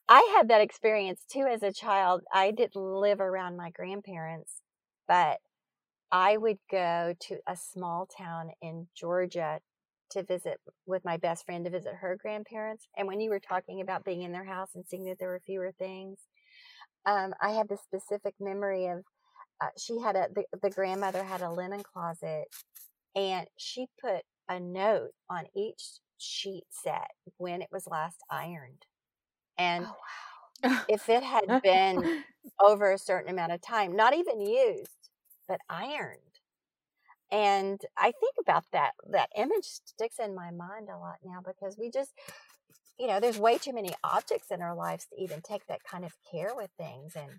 [SPEAKER 3] I had that experience too as a child. I didn't live around my grandparents, but I would go to a small town in Georgia to visit with my best friend to visit her grandparents. And when you were talking about being in their house and seeing that there were fewer things, um, I have this specific memory of uh, she had a the, the grandmother had a linen closet, and she put a note on each sheet set when it was last ironed, and.
[SPEAKER 1] Oh,
[SPEAKER 3] if it had been over a certain amount of time, not even used, but ironed. And I think about that. That image sticks in my mind a lot now because we just, you know, there's way too many objects in our lives to even take that kind of care with things. And,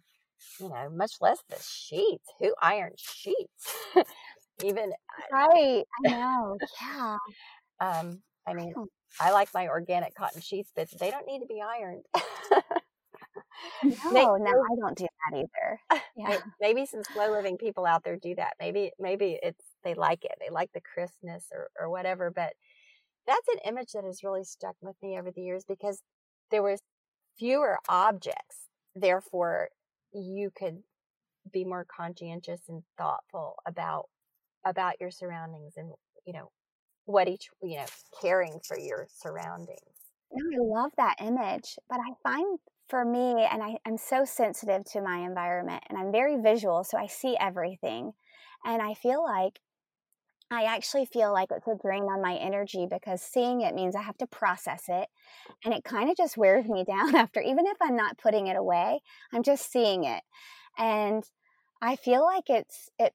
[SPEAKER 3] you know, much less the sheets. Who irons sheets? even.
[SPEAKER 1] right. I know. Yeah.
[SPEAKER 3] Um, I mean, I like my organic cotton sheets, but they don't need to be ironed.
[SPEAKER 1] no, no, I don't do that either.
[SPEAKER 3] Yeah. Maybe some slow living people out there do that. Maybe maybe it's they like it. They like the crispness or, or whatever. But that's an image that has really stuck with me over the years because there was fewer objects. Therefore, you could be more conscientious and thoughtful about about your surroundings and you know what each you know caring for your surroundings.
[SPEAKER 1] I love that image, but I find for me, and I, I'm so sensitive to my environment and I'm very visual, so I see everything. And I feel like I actually feel like it's a drain on my energy because seeing it means I have to process it. And it kind of just wears me down after, even if I'm not putting it away, I'm just seeing it. And I feel like it's, it,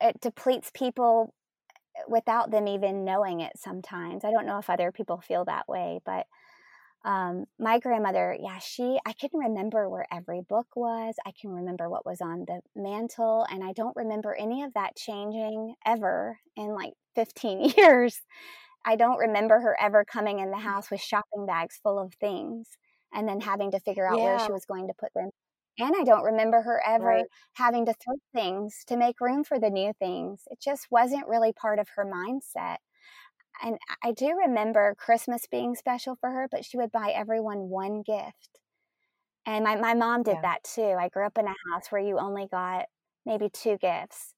[SPEAKER 1] it depletes people without them even knowing it sometimes. I don't know if other people feel that way, but um, my grandmother, yeah, she, I can remember where every book was. I can remember what was on the mantle, and I don't remember any of that changing ever in like 15 years. I don't remember her ever coming in the mm. house with shopping bags full of things and then having to figure out yeah. where she was going to put them. And I don't remember her ever right. having to throw things to make room for the new things. It just wasn't really part of her mindset and I do remember Christmas being special for her, but she would buy everyone one gift. And my, my mom did yeah. that too. I grew up in a house where you only got maybe two gifts.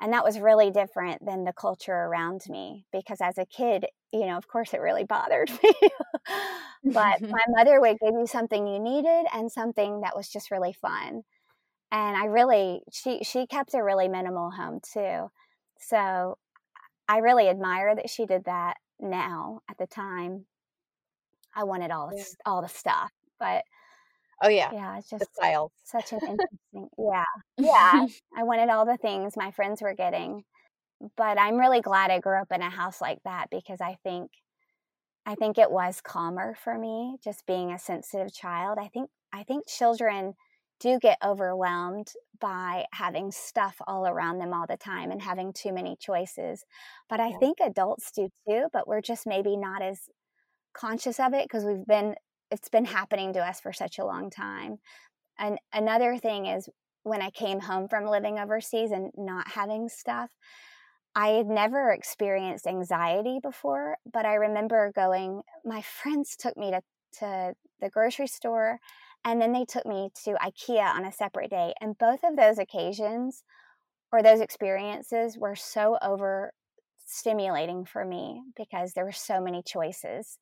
[SPEAKER 1] And that was really different than the culture around me because as a kid, you know, of course it really bothered me. but my mother would give you something you needed and something that was just really fun. And I really she she kept a really minimal home too. So I really admire that she did that now. At the time, I wanted all all the stuff, but
[SPEAKER 3] oh yeah,
[SPEAKER 1] yeah, it's
[SPEAKER 3] just
[SPEAKER 1] the. Such an interesting, yeah, yeah. I wanted all the things my friends were getting, but I'm really glad I grew up in a house like that because I think, I think it was calmer for me just being a sensitive child. I think I think children do get overwhelmed by having stuff all around them all the time and having too many choices. But I yeah. think adults do too, but we're just maybe not as conscious of it because we've been it's been happening to us for such a long time. And another thing is when I came home from living overseas and not having stuff, I had never experienced anxiety before, but I remember going, my friends took me to, to the grocery store and then they took me to IKEA on a separate day. And both of those occasions or those experiences were so over stimulating for me because there were so many choices.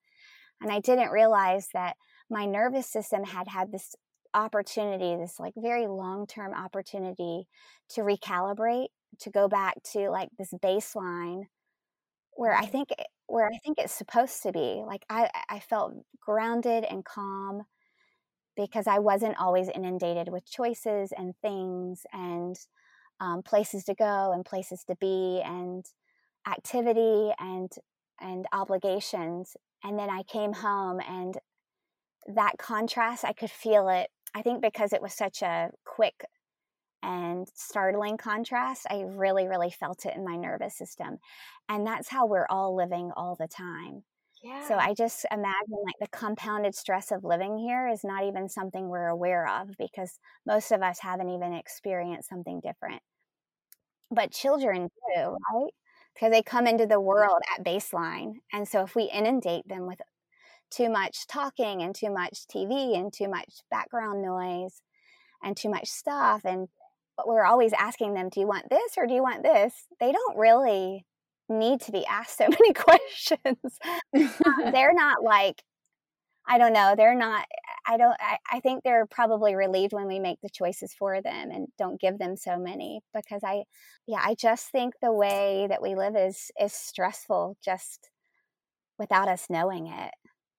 [SPEAKER 1] And I didn't realize that my nervous system had had this opportunity, this like very long term opportunity to recalibrate, to go back to like this baseline where I think where I think it's supposed to be. Like I I felt grounded and calm because I wasn't always inundated with choices and things and um, places to go and places to be and activity and and obligations. And then I came home and that contrast, I could feel it. I think because it was such a quick and startling contrast, I really, really felt it in my nervous system. And that's how we're all living all the time. Yeah. So I just imagine like the compounded stress of living here is not even something we're aware of because most of us haven't even experienced something different. But children do, right? Because they come into the world at baseline. And so if we inundate them with too much talking and too much TV and too much background noise and too much stuff and but we're always asking them, do you want this or do you want this? They don't really need to be asked so many questions. they're not like, I don't know. They're not. I don't. I, I think they're probably relieved when we make the choices for them and don't give them so many because I, yeah, I just think the way that we live is is stressful just without us knowing it.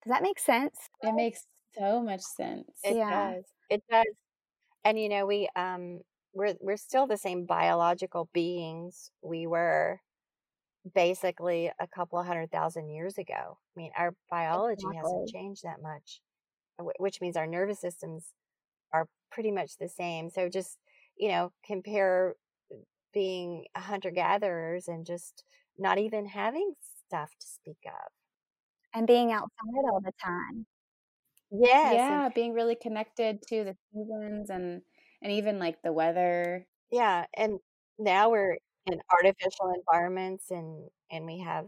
[SPEAKER 1] Does that make sense?
[SPEAKER 5] It makes so much sense.
[SPEAKER 3] It
[SPEAKER 1] Yeah.
[SPEAKER 3] does. It does. And you know, we um we're we're still the same biological beings we were basically a couple of hundred thousand years ago. I mean, our biology hasn't changed that much, which means our nervous systems are pretty much the same. So just, you know, compare uh, being hunter gatherers and just not even having stuff to speak of.
[SPEAKER 1] And being outside all the time.
[SPEAKER 3] Yes. and-
[SPEAKER 5] yeah, being really connected to the seasons and and even like the weather.
[SPEAKER 3] Yeah, and now we're in artificial environments and and we have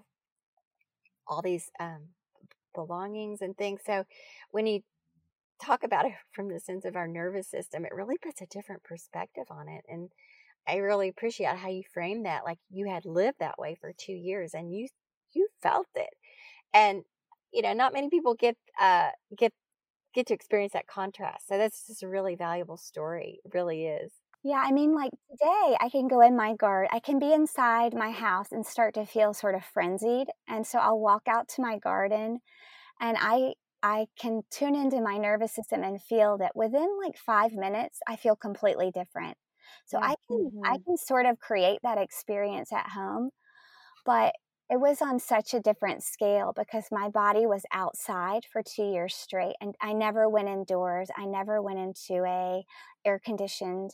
[SPEAKER 3] all these um belongings and things. So when you talk about it from the sense of our nervous system, it really puts a different perspective on it. And I really appreciate how you frame that. Like you had lived that way for two years and you you felt it. And you know, not many people get uh get get to experience that contrast. So that's just a really valuable story. It really is.
[SPEAKER 1] Yeah, I mean, like today, I can go in my garden. I can be inside my house and start to feel sort of frenzied, and so I'll walk out to my garden, and I I can tune into my nervous system and feel that within like five minutes, I feel completely different. So. I can I
[SPEAKER 5] Mhm.
[SPEAKER 1] can sort of create that experience at home, but it was on such a different scale because my body was outside for two years straight, and I never went indoors. I never went into a air conditioned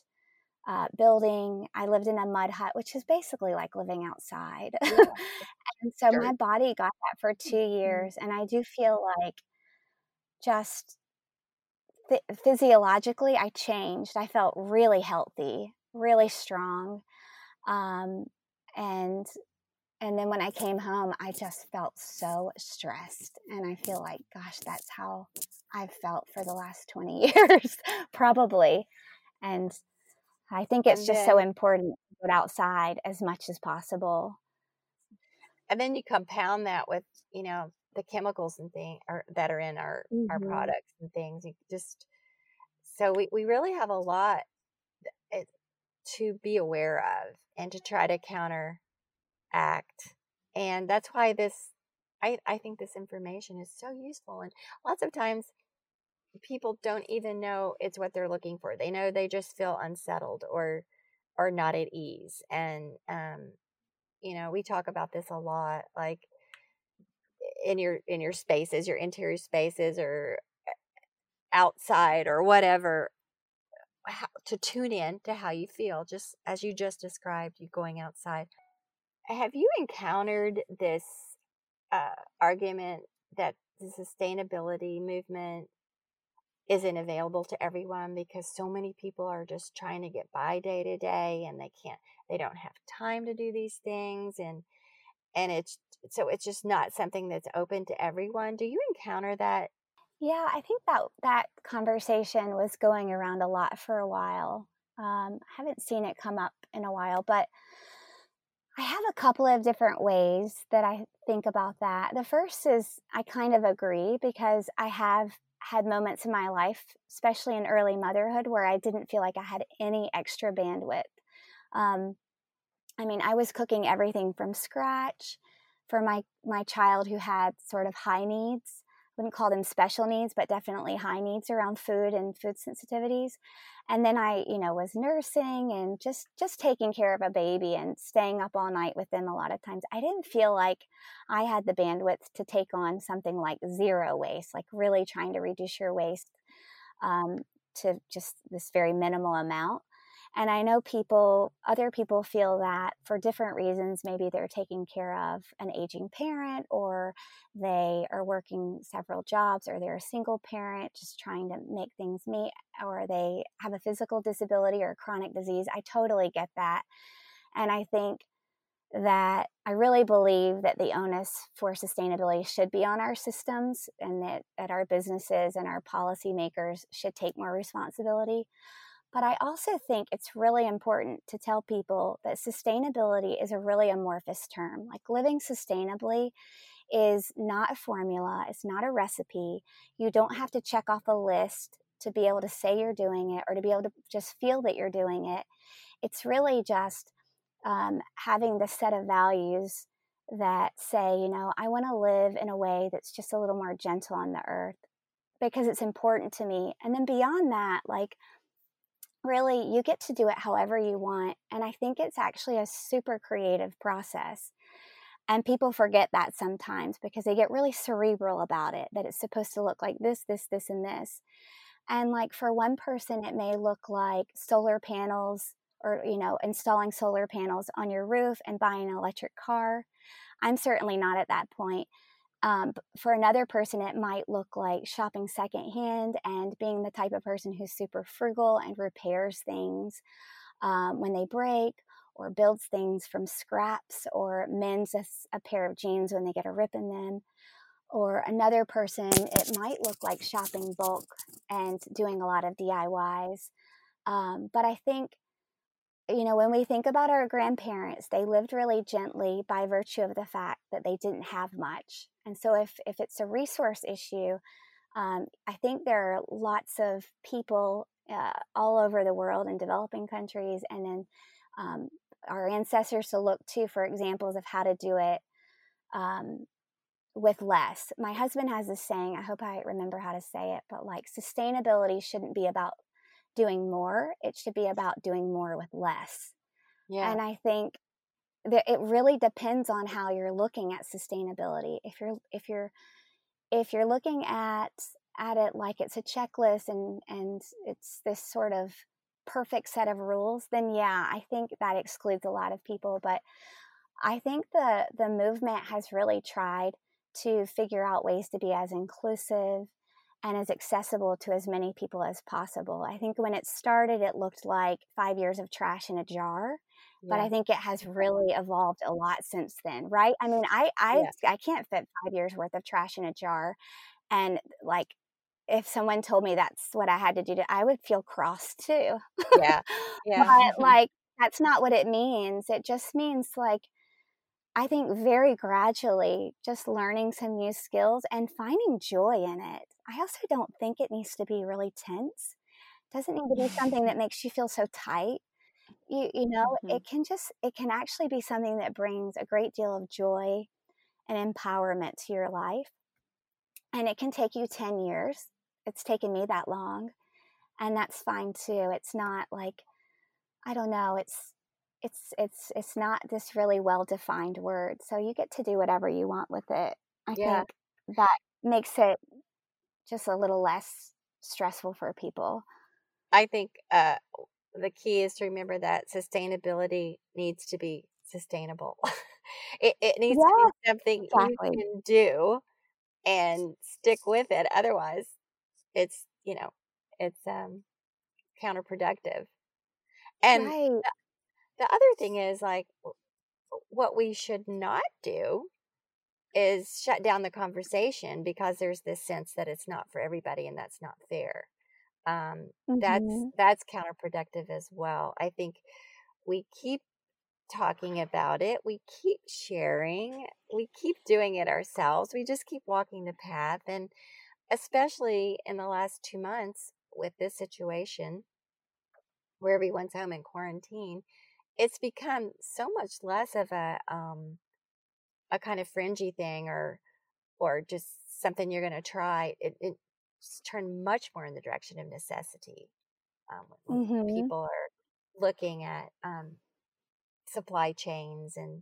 [SPEAKER 1] uh, building. I lived in a mud hut, which is basically like living outside.
[SPEAKER 3] Yeah.
[SPEAKER 1] and so my body got that for two years. And I do feel like just phy- physiologically, I changed. I felt really healthy, really strong. Um, and and then when I came home, I just felt so stressed. And I feel like, gosh, that's how I've felt for the last 20 years, probably. And I think it's
[SPEAKER 3] And
[SPEAKER 1] just so important to get outside as much as possible.
[SPEAKER 3] and then you compound that with you know the chemicals and things that are in our our
[SPEAKER 1] Mhm.
[SPEAKER 3] products and things you just so we, we really have a lot to be aware of and to try to counteract and that's why this I, I think this information is so useful and lots of times people don't even know it's what they're looking for. They know they just feel unsettled or or not at ease. And um you know we talk about this a lot like in your in your spaces your interior spaces or outside or whatever how, to tune in to how you feel just as you just described you going outside. Have you encountered this uh, argument that the sustainability movement isn't available to everyone because so many people are just trying to get by day to day and they can't they don't have time to do these things and and it's so it's just not something that's open to everyone do you encounter that
[SPEAKER 1] Yeah, I think that that conversation was going around a lot for a while. Um, I haven't seen it come up in a while, but I have a couple of different ways that I think about that. The first is I kind of agree because I have had moments in my life, especially in early motherhood, where I didn't feel like I had any extra bandwidth. Um, I mean, I was cooking everything from scratch for my my child who had sort of high needs. I Wouldn't call them special needs, but definitely high needs around food and food sensitivities. And then I, you know, was nursing and just just taking care of a baby and staying up all night with them a lot of times. I didn't feel like I had the bandwidth to take on something like zero waste, like really trying to reduce your waste um, to just this very minimal amount. And I know people, other people feel that for different reasons. Maybe they're taking care of an aging parent, or they are working several jobs, or they're a single parent just trying to make things meet, or they have a physical disability or a chronic disease. I totally get that. And I think that I really believe that the onus for sustainability should be on our systems and that, that our businesses and our policymakers should take more responsibility. But I also think it's really important to tell people that sustainability is a really amorphous term. Like living sustainably is not a formula, it's not a recipe. You don't have to check off a list to be able to say you're doing it or to be able to just feel that you're doing it. It's really just um, having the set of values that say, you know, I want to live in a way that's just a little more gentle on the earth because it's important to me. And then beyond that, like, really, you get to do it however you want. And I think it's actually a super creative process. And people forget that sometimes because they get really cerebral about it that it's supposed to look like this, this, this, and this. And like for one person, it may look like solar panels or, you know, installing solar panels on your roof and buying an electric car. I'm certainly not at that point. Um, for another person, it might look like shopping secondhand and being the type of person who's super frugal and repairs things um, when they break or builds things from scraps or mends a, a pair of jeans when they get a rip in them. Or another person, it might look like shopping bulk and doing a lot of DIYs. Um, but I think, you know, when we think about our grandparents, they lived really gently by virtue of the fact that they didn't have much. And so if, if it's a resource issue, um, I think there are lots of people uh, all over the world in developing countries and in um, our ancestors to look to for examples of how to do it um, with less. My husband has this saying, I hope I remember how to say it, but like sustainability shouldn't be about doing more, it should be about doing more with less. Yeah. And I think that it really depends on how you're looking at sustainability. If you're if you're if you're looking at at it like it's a checklist and and it's this sort of perfect set of rules, then yeah, I think that excludes a lot of people. But I think the the movement has really tried to figure out ways to be as inclusive and as accessible to as many people as possible. I think when it started, it looked like five years of trash in a jar. Yeah. But I think it has really evolved a lot since then, right? I mean, I I yeah. I can't fit five years worth of trash in a jar, and like if someone told me that's what I had to do, to, I would feel cross too.
[SPEAKER 3] Yeah. Yeah.
[SPEAKER 1] but like, that's not what it means. It just means like, I think very gradually just learning some new skills and finding joy in it. I also don't think it needs to be really tense. It doesn't need to be something that makes you feel so tight. You you know, mm-hmm. it can just it can actually be something that brings a great deal of joy and empowerment to your life. And it can take you 10 years it's taken me that long and that's fine too it's not like i don't know it's it's it's it's not this really well defined word so you get to do whatever you want with it i yeah. think that makes it just a little less stressful for people
[SPEAKER 3] i think uh the key is to remember that sustainability needs to be sustainable it, it needs yeah, to be something exactly. you can do and stick with it otherwise it's you know it's um counterproductive and right. the, the other thing is like what we should not do is shut down the conversation because there's this sense that it's not for everybody and that's not fair um, mm-hmm. that's that's counterproductive as well i think we keep talking about it we keep sharing we keep doing it ourselves we just keep walking the path and especially in the last two months with this situation where everyone's home in quarantine, it's become so much less of a um, a kind of fringy thing or or just something you're going to try. It, it's turned much more in the direction of necessity. Um, mm-hmm. People are looking at um, supply chains and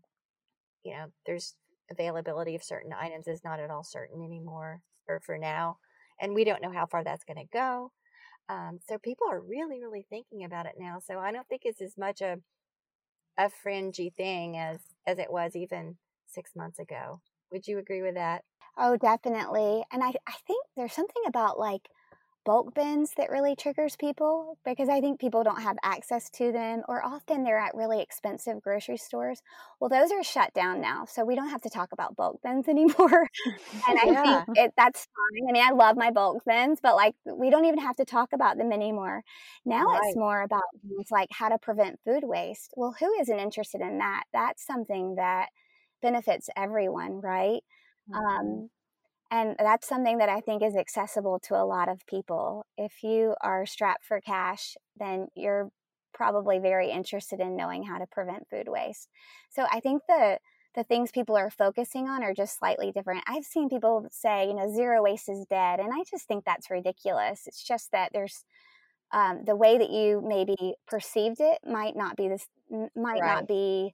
[SPEAKER 3] you know there's availability of certain items is not at all certain anymore or for now. And we don't know how far that's going to go. Um, so people are really, really thinking about it now. So I don't think it's as much a a fringy thing as as it was even six months ago. Would you agree with that?
[SPEAKER 1] Oh, definitely. And I I think there's something about like bulk bins that really triggers people because I think people don't have access to them or often they're at really expensive grocery stores. Well, those are shut down now. So we don't have to talk about bulk bins anymore. and I yeah. think it, that's fine. I mean, I love my bulk bins, but like we don't even have to talk about them anymore. Now right. it's more about things like how to prevent food waste. Well, who isn't interested in that? That's something that benefits everyone, right? Mm-hmm. Um, and that's something that I think is accessible to a lot of people. If you are strapped for cash, then you're probably very interested in knowing how to prevent food waste. So I think the the things people are focusing on are just slightly different. I've seen people say, you know, zero waste is dead, and I just think that's ridiculous. It's just that there's um, the way that you maybe perceived it might not be this might right. not be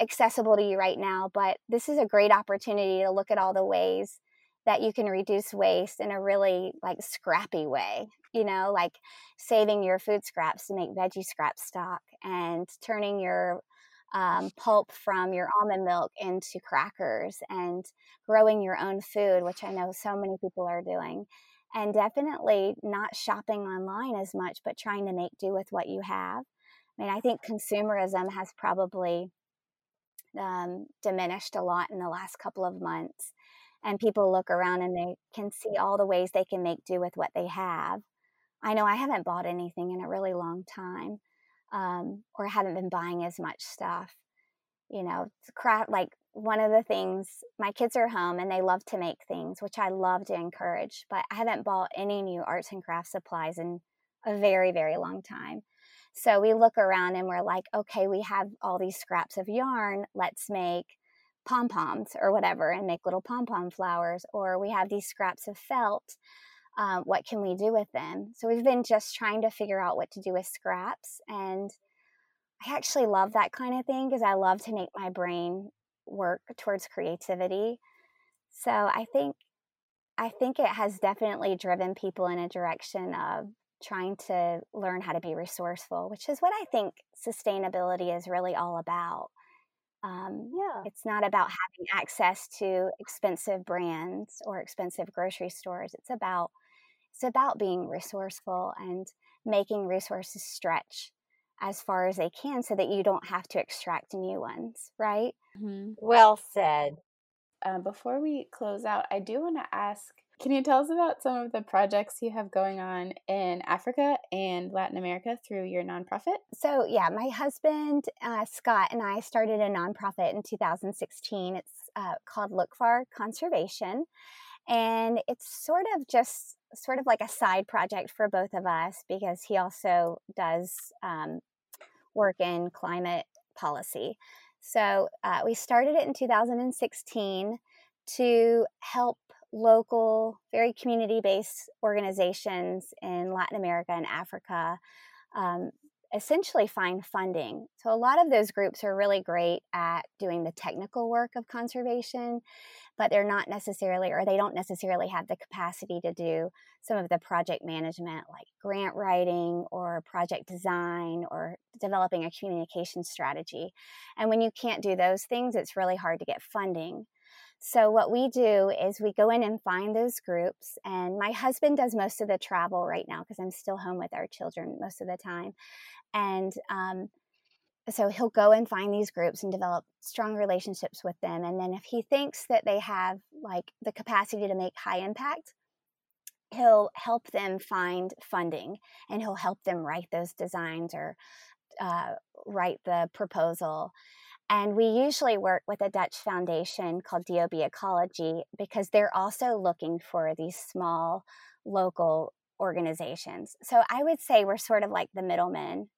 [SPEAKER 1] accessible to you right now, but this is a great opportunity to look at all the ways that you can reduce waste in a really like scrappy way you know like saving your food scraps to make veggie scrap stock and turning your um, pulp from your almond milk into crackers and growing your own food which i know so many people are doing and definitely not shopping online as much but trying to make do with what you have. I mean i think consumerism has probably um, diminished a lot in the last couple of months and people look around and they can see all the ways they can make do with what they have. I know I haven't bought anything in a really long time, um, or haven't been buying as much stuff. You know, craft like one of the things my kids are home and they love to make things, which I love to encourage. But I haven't bought any new arts and crafts supplies in a very, very long time. So we look around and we're like, okay, we have all these scraps of yarn. Let's make pom poms or whatever and make little pom pom flowers. Or we have these scraps of felt. Um, what can we do with them? So we've been just trying to figure out what to do with scraps. And I actually love that kind of thing because I love to make my brain work towards creativity. So I think I think it has definitely driven people in a direction of trying to learn how to be resourceful, which is what I think sustainability is really all about. Um, yeah. It's not about having access to expensive brands or expensive grocery stores. It's about it's about being resourceful and making resources stretch as far as they can so that you don't have to extract new ones, right?
[SPEAKER 3] Mm-hmm. Well said.
[SPEAKER 5] Uh, before we close out, I do want to ask can you tell us about some of the projects you have going on in Africa and Latin America through your nonprofit?
[SPEAKER 1] So, yeah, my husband, uh, Scott, and I started a nonprofit in 2016. It's uh, called Lookfar Conservation. And it's sort of just sort of like a side project for both of us because he also does um, work in climate policy. So, uh, we started it in 2016 to help local, very community based organizations in Latin America and Africa um, essentially find funding. So, a lot of those groups are really great at doing the technical work of conservation, but they're not necessarily, or they don't necessarily have the capacity to do some of the project management like grant writing or project design or developing a communication strategy. And when you can't do those things, it's really hard to get funding. So, what we do is we go in and find those groups. And my husband does most of the travel right now because I'm still home with our children most of the time. And um, so he'll go and find these groups and develop strong relationships with them. And then if he thinks that they have like the capacity to make high impact, he'll help them find funding and he'll help them write those designs or uh, write the proposal. And we usually work with a Dutch foundation called DOB Ecology because they're also looking for these small local organizations. So I would say we're sort of like the middlemen.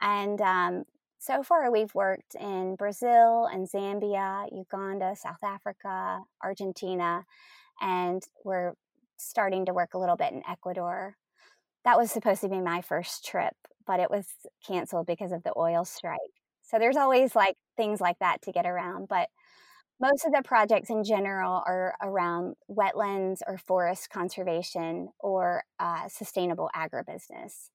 [SPEAKER 1] And um, so far, we've worked in Brazil and Zambia, Uganda, South Africa, Argentina, and we're starting to work a little bit in Ecuador. That was supposed to be my first trip, but it was canceled because of the oil strike. So there's always like things like that to get around. But most of the projects in general are around wetlands or forest conservation or uh, sustainable agribusiness.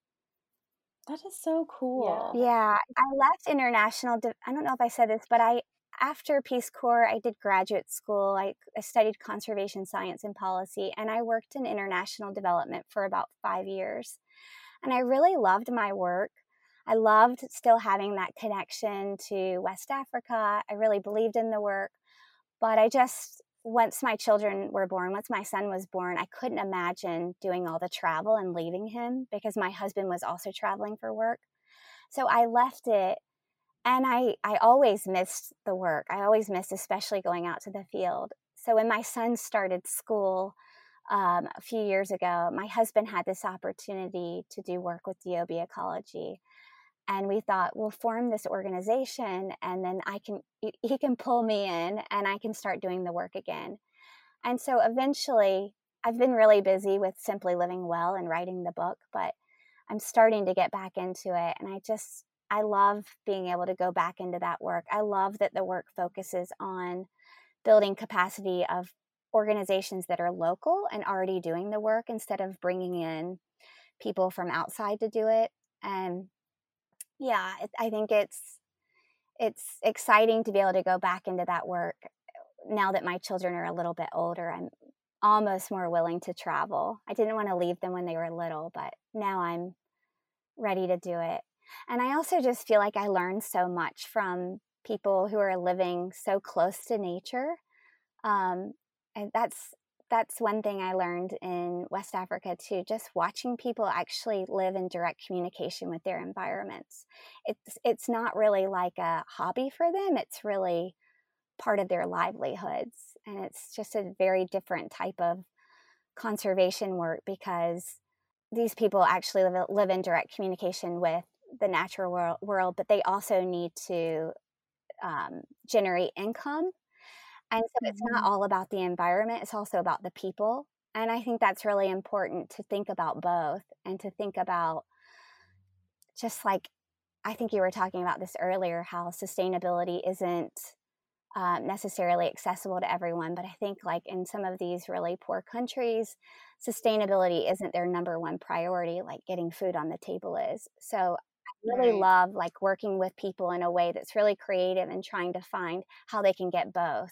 [SPEAKER 5] That is so cool.
[SPEAKER 1] Yeah. yeah. I left international. I don't know if I said this, but I after Peace Corps, I did graduate school. I, I, studied conservation science and policy, and I worked in international development for about five years. And I really loved my work. I loved still having that connection to West Africa. I really believed in the work, but I just, once my children were born, once my son was born, I couldn't imagine doing all the travel and leaving him because my husband was also traveling for work. So I left it and I, I always missed the work. I always missed, especially going out to the field. So when my son started school um, a few years ago, my husband had this opportunity to do work with DOB Ecology. And we thought we'll form this organization and then I can, he can pull me in and I can start doing the work again. And so eventually, I've been really busy with Simply Living Well and writing the book, but I'm starting to get back into it. And I just, I love being able to go back into that work. I love that the work focuses on building capacity of organizations that are local and already doing the work instead of bringing in people from outside to do it. And yeah, it, I think it's it's exciting to be able to go back into that work now that my children are a little bit older. I'm almost more willing to travel. I didn't want to leave them when they were little, but now I'm ready to do it. And I also just feel like I learned so much from people who are living so close to nature. Um, and that's that's one thing I learned in West Africa too. Just watching people actually live in direct communication with their environments. It's it's not really like a hobby for them. It's really part of their livelihoods, and it's just a very different type of conservation work because these people actually live, live in direct communication with the natural world, but they also need to um, generate income. And so mm-hmm. it's not mm-hmm. all about the environment, it's also about the people. And I think that's really important to think about both and to think about just like I think you were talking about this earlier how sustainability isn't um, necessarily accessible to everyone. But I think, like in some of these really poor countries, sustainability isn't their number one priority, like getting food on the table is. So I really right. love like working with people in a way that's really creative and trying to find how they can get both.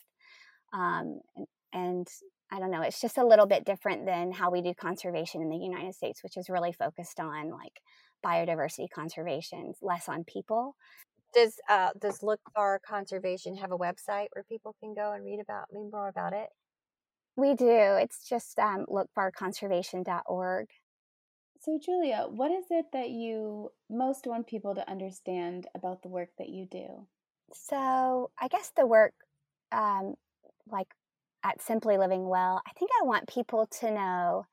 [SPEAKER 1] Um, and, and I don't know, it's just a little bit different than how we do conservation in the United States, which is really focused on like biodiversity conservation, less on people.
[SPEAKER 3] Does uh, does Look Far Conservation have a website where people can go and read about me more about it?
[SPEAKER 1] We do. It's just um, lookfarconservation.org.
[SPEAKER 5] So, Julia, what is it that you most want people to understand about the work that you do?
[SPEAKER 1] So, I guess the work, um, like at Simply Living Well, I think I want people to know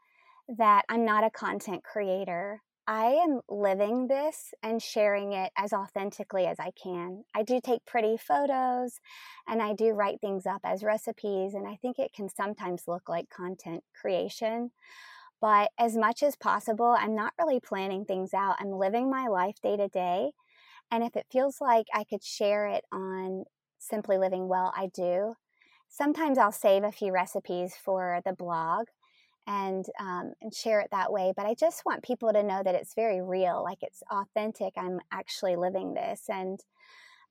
[SPEAKER 1] that I'm not a content creator. I am living this and sharing it as authentically as I can. I do take pretty photos and I do write things up as recipes, and I think it can sometimes look like content creation. But as much as possible, I'm not really planning things out. I'm living my life day to day. And if it feels like I could share it on Simply Living Well, I do. Sometimes I'll save a few recipes for the blog and um, and share it that way. But I just want people to know that it's very real, like it's authentic. I'm actually living this. And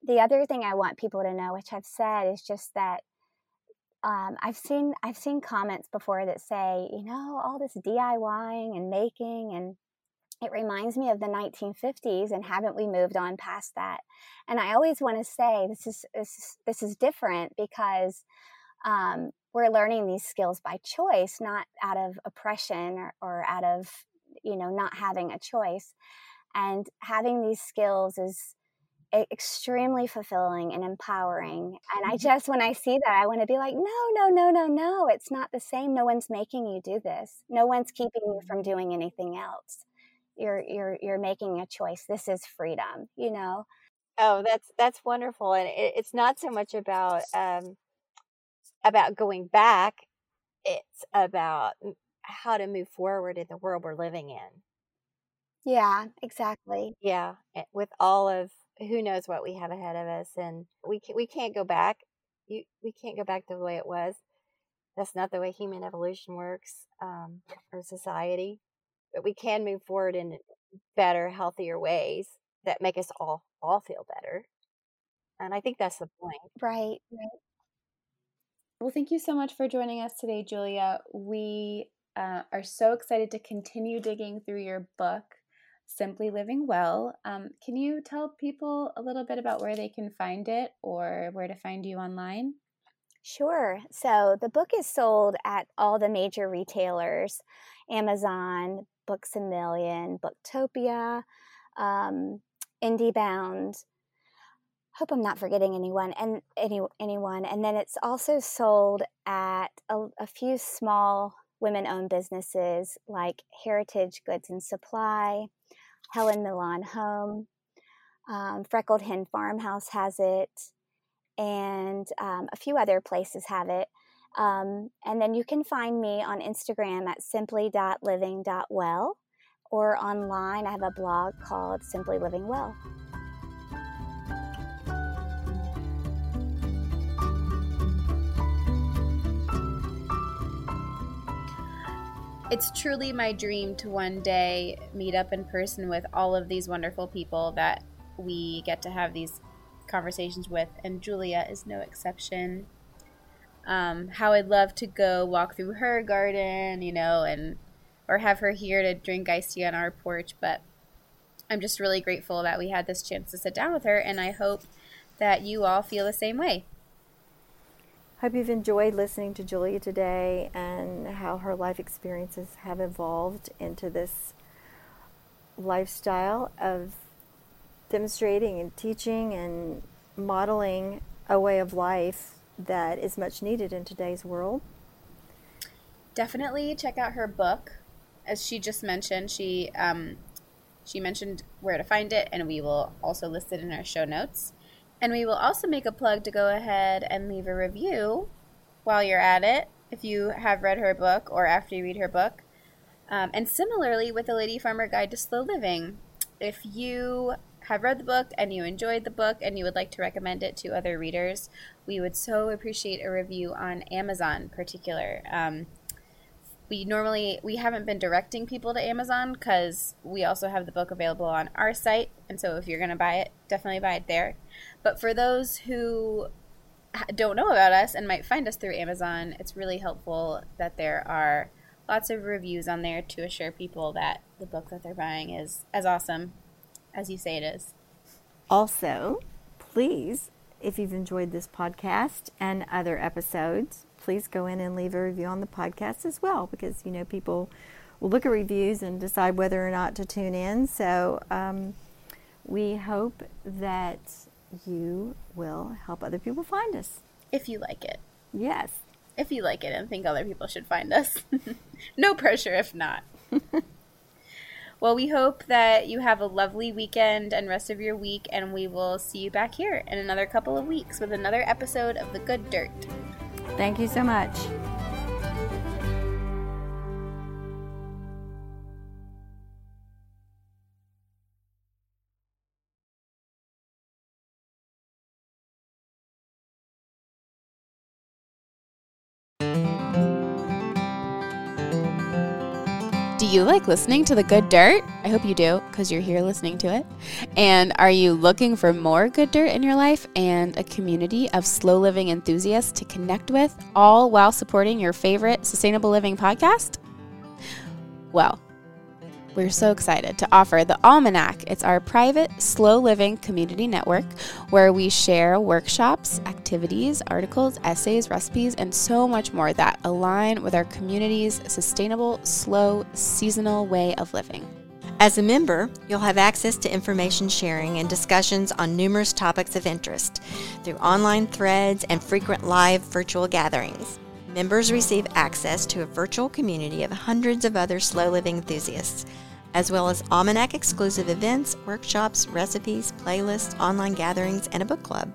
[SPEAKER 1] the other thing I want people to know, which I've said, is just that um, I've seen I've seen comments before that say, you know, all this DIYing and making, and it reminds me of the 1950s. And haven't we moved on past that? And I always want to say this is this this is different because um, we're learning these skills by choice, not out of oppression or, or out of you know not having a choice. And having these skills is extremely fulfilling and empowering. And I mm-hmm. just, when I see that, I want to be like, no, no, no, no, no, it's not the same. No one's making you do this. No one's keeping you from mm-hmm. doing anything else. You're, you're, you're making a choice. This is freedom, you know?
[SPEAKER 3] Oh, that's, that's wonderful. And it, it's not so much about, um, about going back. It's about how to move forward in the world we're living in.
[SPEAKER 1] Yeah, exactly.
[SPEAKER 3] Yeah, eh, with all of who knows what we have ahead of us and we can, we can't go back you, we can't go back to the way it was that's not the way human evolution works um, or society but we can move forward in better healthier ways that make us all all feel better And I think that's the point.
[SPEAKER 1] Right, right.
[SPEAKER 5] Well, thank you so much for joining us today, Julia. We uh, are so excited to continue digging through your book, Simply Living Well. Um, can you tell people a little bit about where they can find it or where to find you online?
[SPEAKER 1] Sure. So the book is sold at all the major retailers Amazon, Books a Million, Booktopia, um, IndieBound. Hope I'm not forgetting anyone and any anyone. And then it's also sold at a, a few small women-owned businesses like Heritage Goods and Supply, Helen Milan Home, um, Freckled Hen Farmhouse has it, and um, a few other places have it. Um, and then you can find me on Instagram at simply.living.well or online. I have a blog called Simply Living Well.
[SPEAKER 5] It's truly my dream to one day meet up in person with all of these wonderful people that we get to have these conversations with, and Julia is no exception. Um, how I'd love to go walk through her garden, you know, and or have her here to drink iced tea on our porch. But I'm just really grateful that we had this chance to sit down with her, and I hope that you all feel the same way.
[SPEAKER 4] Hope you've enjoyed listening to Julia today and how her life experiences have evolved into this lifestyle of demonstrating and teaching and modeling a way of life that is much needed in today's world.
[SPEAKER 5] Definitely check out her book. As she just mentioned, she um, she mentioned where to find it, and we will also list it in our show notes. And we will also make a plug to go ahead and leave a review while you're at it if you have read her book or after you read her book. Um, and similarly with the Lady Farmer Guide to Slow Living, if you have read the book and you enjoyed the book and you would like to recommend it to other readers, we would so appreciate a review on Amazon, particular. Um, we normally we haven't been directing people to Amazon because we also have the book available on our site, and so if you're going to buy it, definitely buy it there. But for those who don't know about us and might find us through Amazon, it's really helpful that there are lots of reviews on there to assure people that the book that they're buying is as awesome as you say it is.
[SPEAKER 4] Also, please, if you've enjoyed this podcast and other episodes, please go in and leave a review on the podcast as well because, you know, people will look at reviews and decide whether or not to tune in. So um, we hope that you will help other people find us.
[SPEAKER 5] If you like it.
[SPEAKER 4] Yes.
[SPEAKER 5] If you like it and think other people should find us. no pressure if not. Well, we hope that you have a lovely weekend and rest of your week, and we will see you back here in another couple of weeks with another episode of The Good Dirt.
[SPEAKER 4] Thank you so much.
[SPEAKER 2] You like listening to the good dirt? I hope you do because you're here listening to it. And are you looking for more good dirt in your life and a community of slow living enthusiasts to connect with, all while supporting your favorite sustainable living podcast? Well, we're so excited to offer the Almanac. It's our private, slow living community network where we share workshops, activities, articles, essays, recipes, and so much more that align with our community's sustainable, slow, seasonal way of living.
[SPEAKER 7] As a member, you'll have access to information sharing and discussions on numerous topics of interest through online threads and frequent live virtual gatherings. Members receive access to a virtual community of hundreds of other slow living enthusiasts, as well as Almanac exclusive events, workshops, recipes, playlists, online gatherings, and a book club.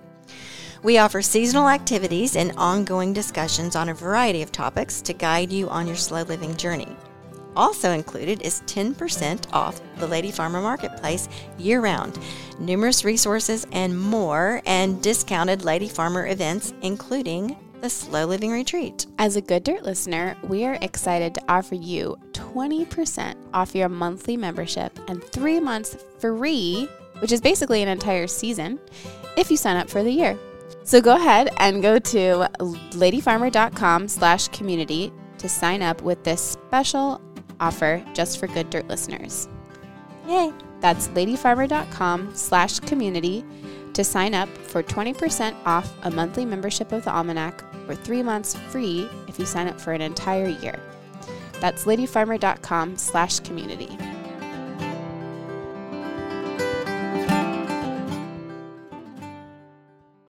[SPEAKER 7] We offer seasonal activities and ongoing discussions on a variety of topics to guide you on your slow living journey. Also included is 10% off the Lady Farmer Marketplace year round, numerous resources and more, and discounted Lady Farmer events, including the Slow Living Retreat.
[SPEAKER 2] As a Good Dirt listener, we are excited to offer you 20% off your monthly membership and three months free which is basically an entire season, if you sign up for the year. So go ahead and go to ladyfarmer.com slash community to sign up with this special offer just for Good Dirt listeners.
[SPEAKER 7] Yay!
[SPEAKER 2] That's ladyfarmer.com slash community to sign up for 20% off a monthly membership of the Almanac or three months free if you sign up for an entire year. That's ladyfarmer.com slash community.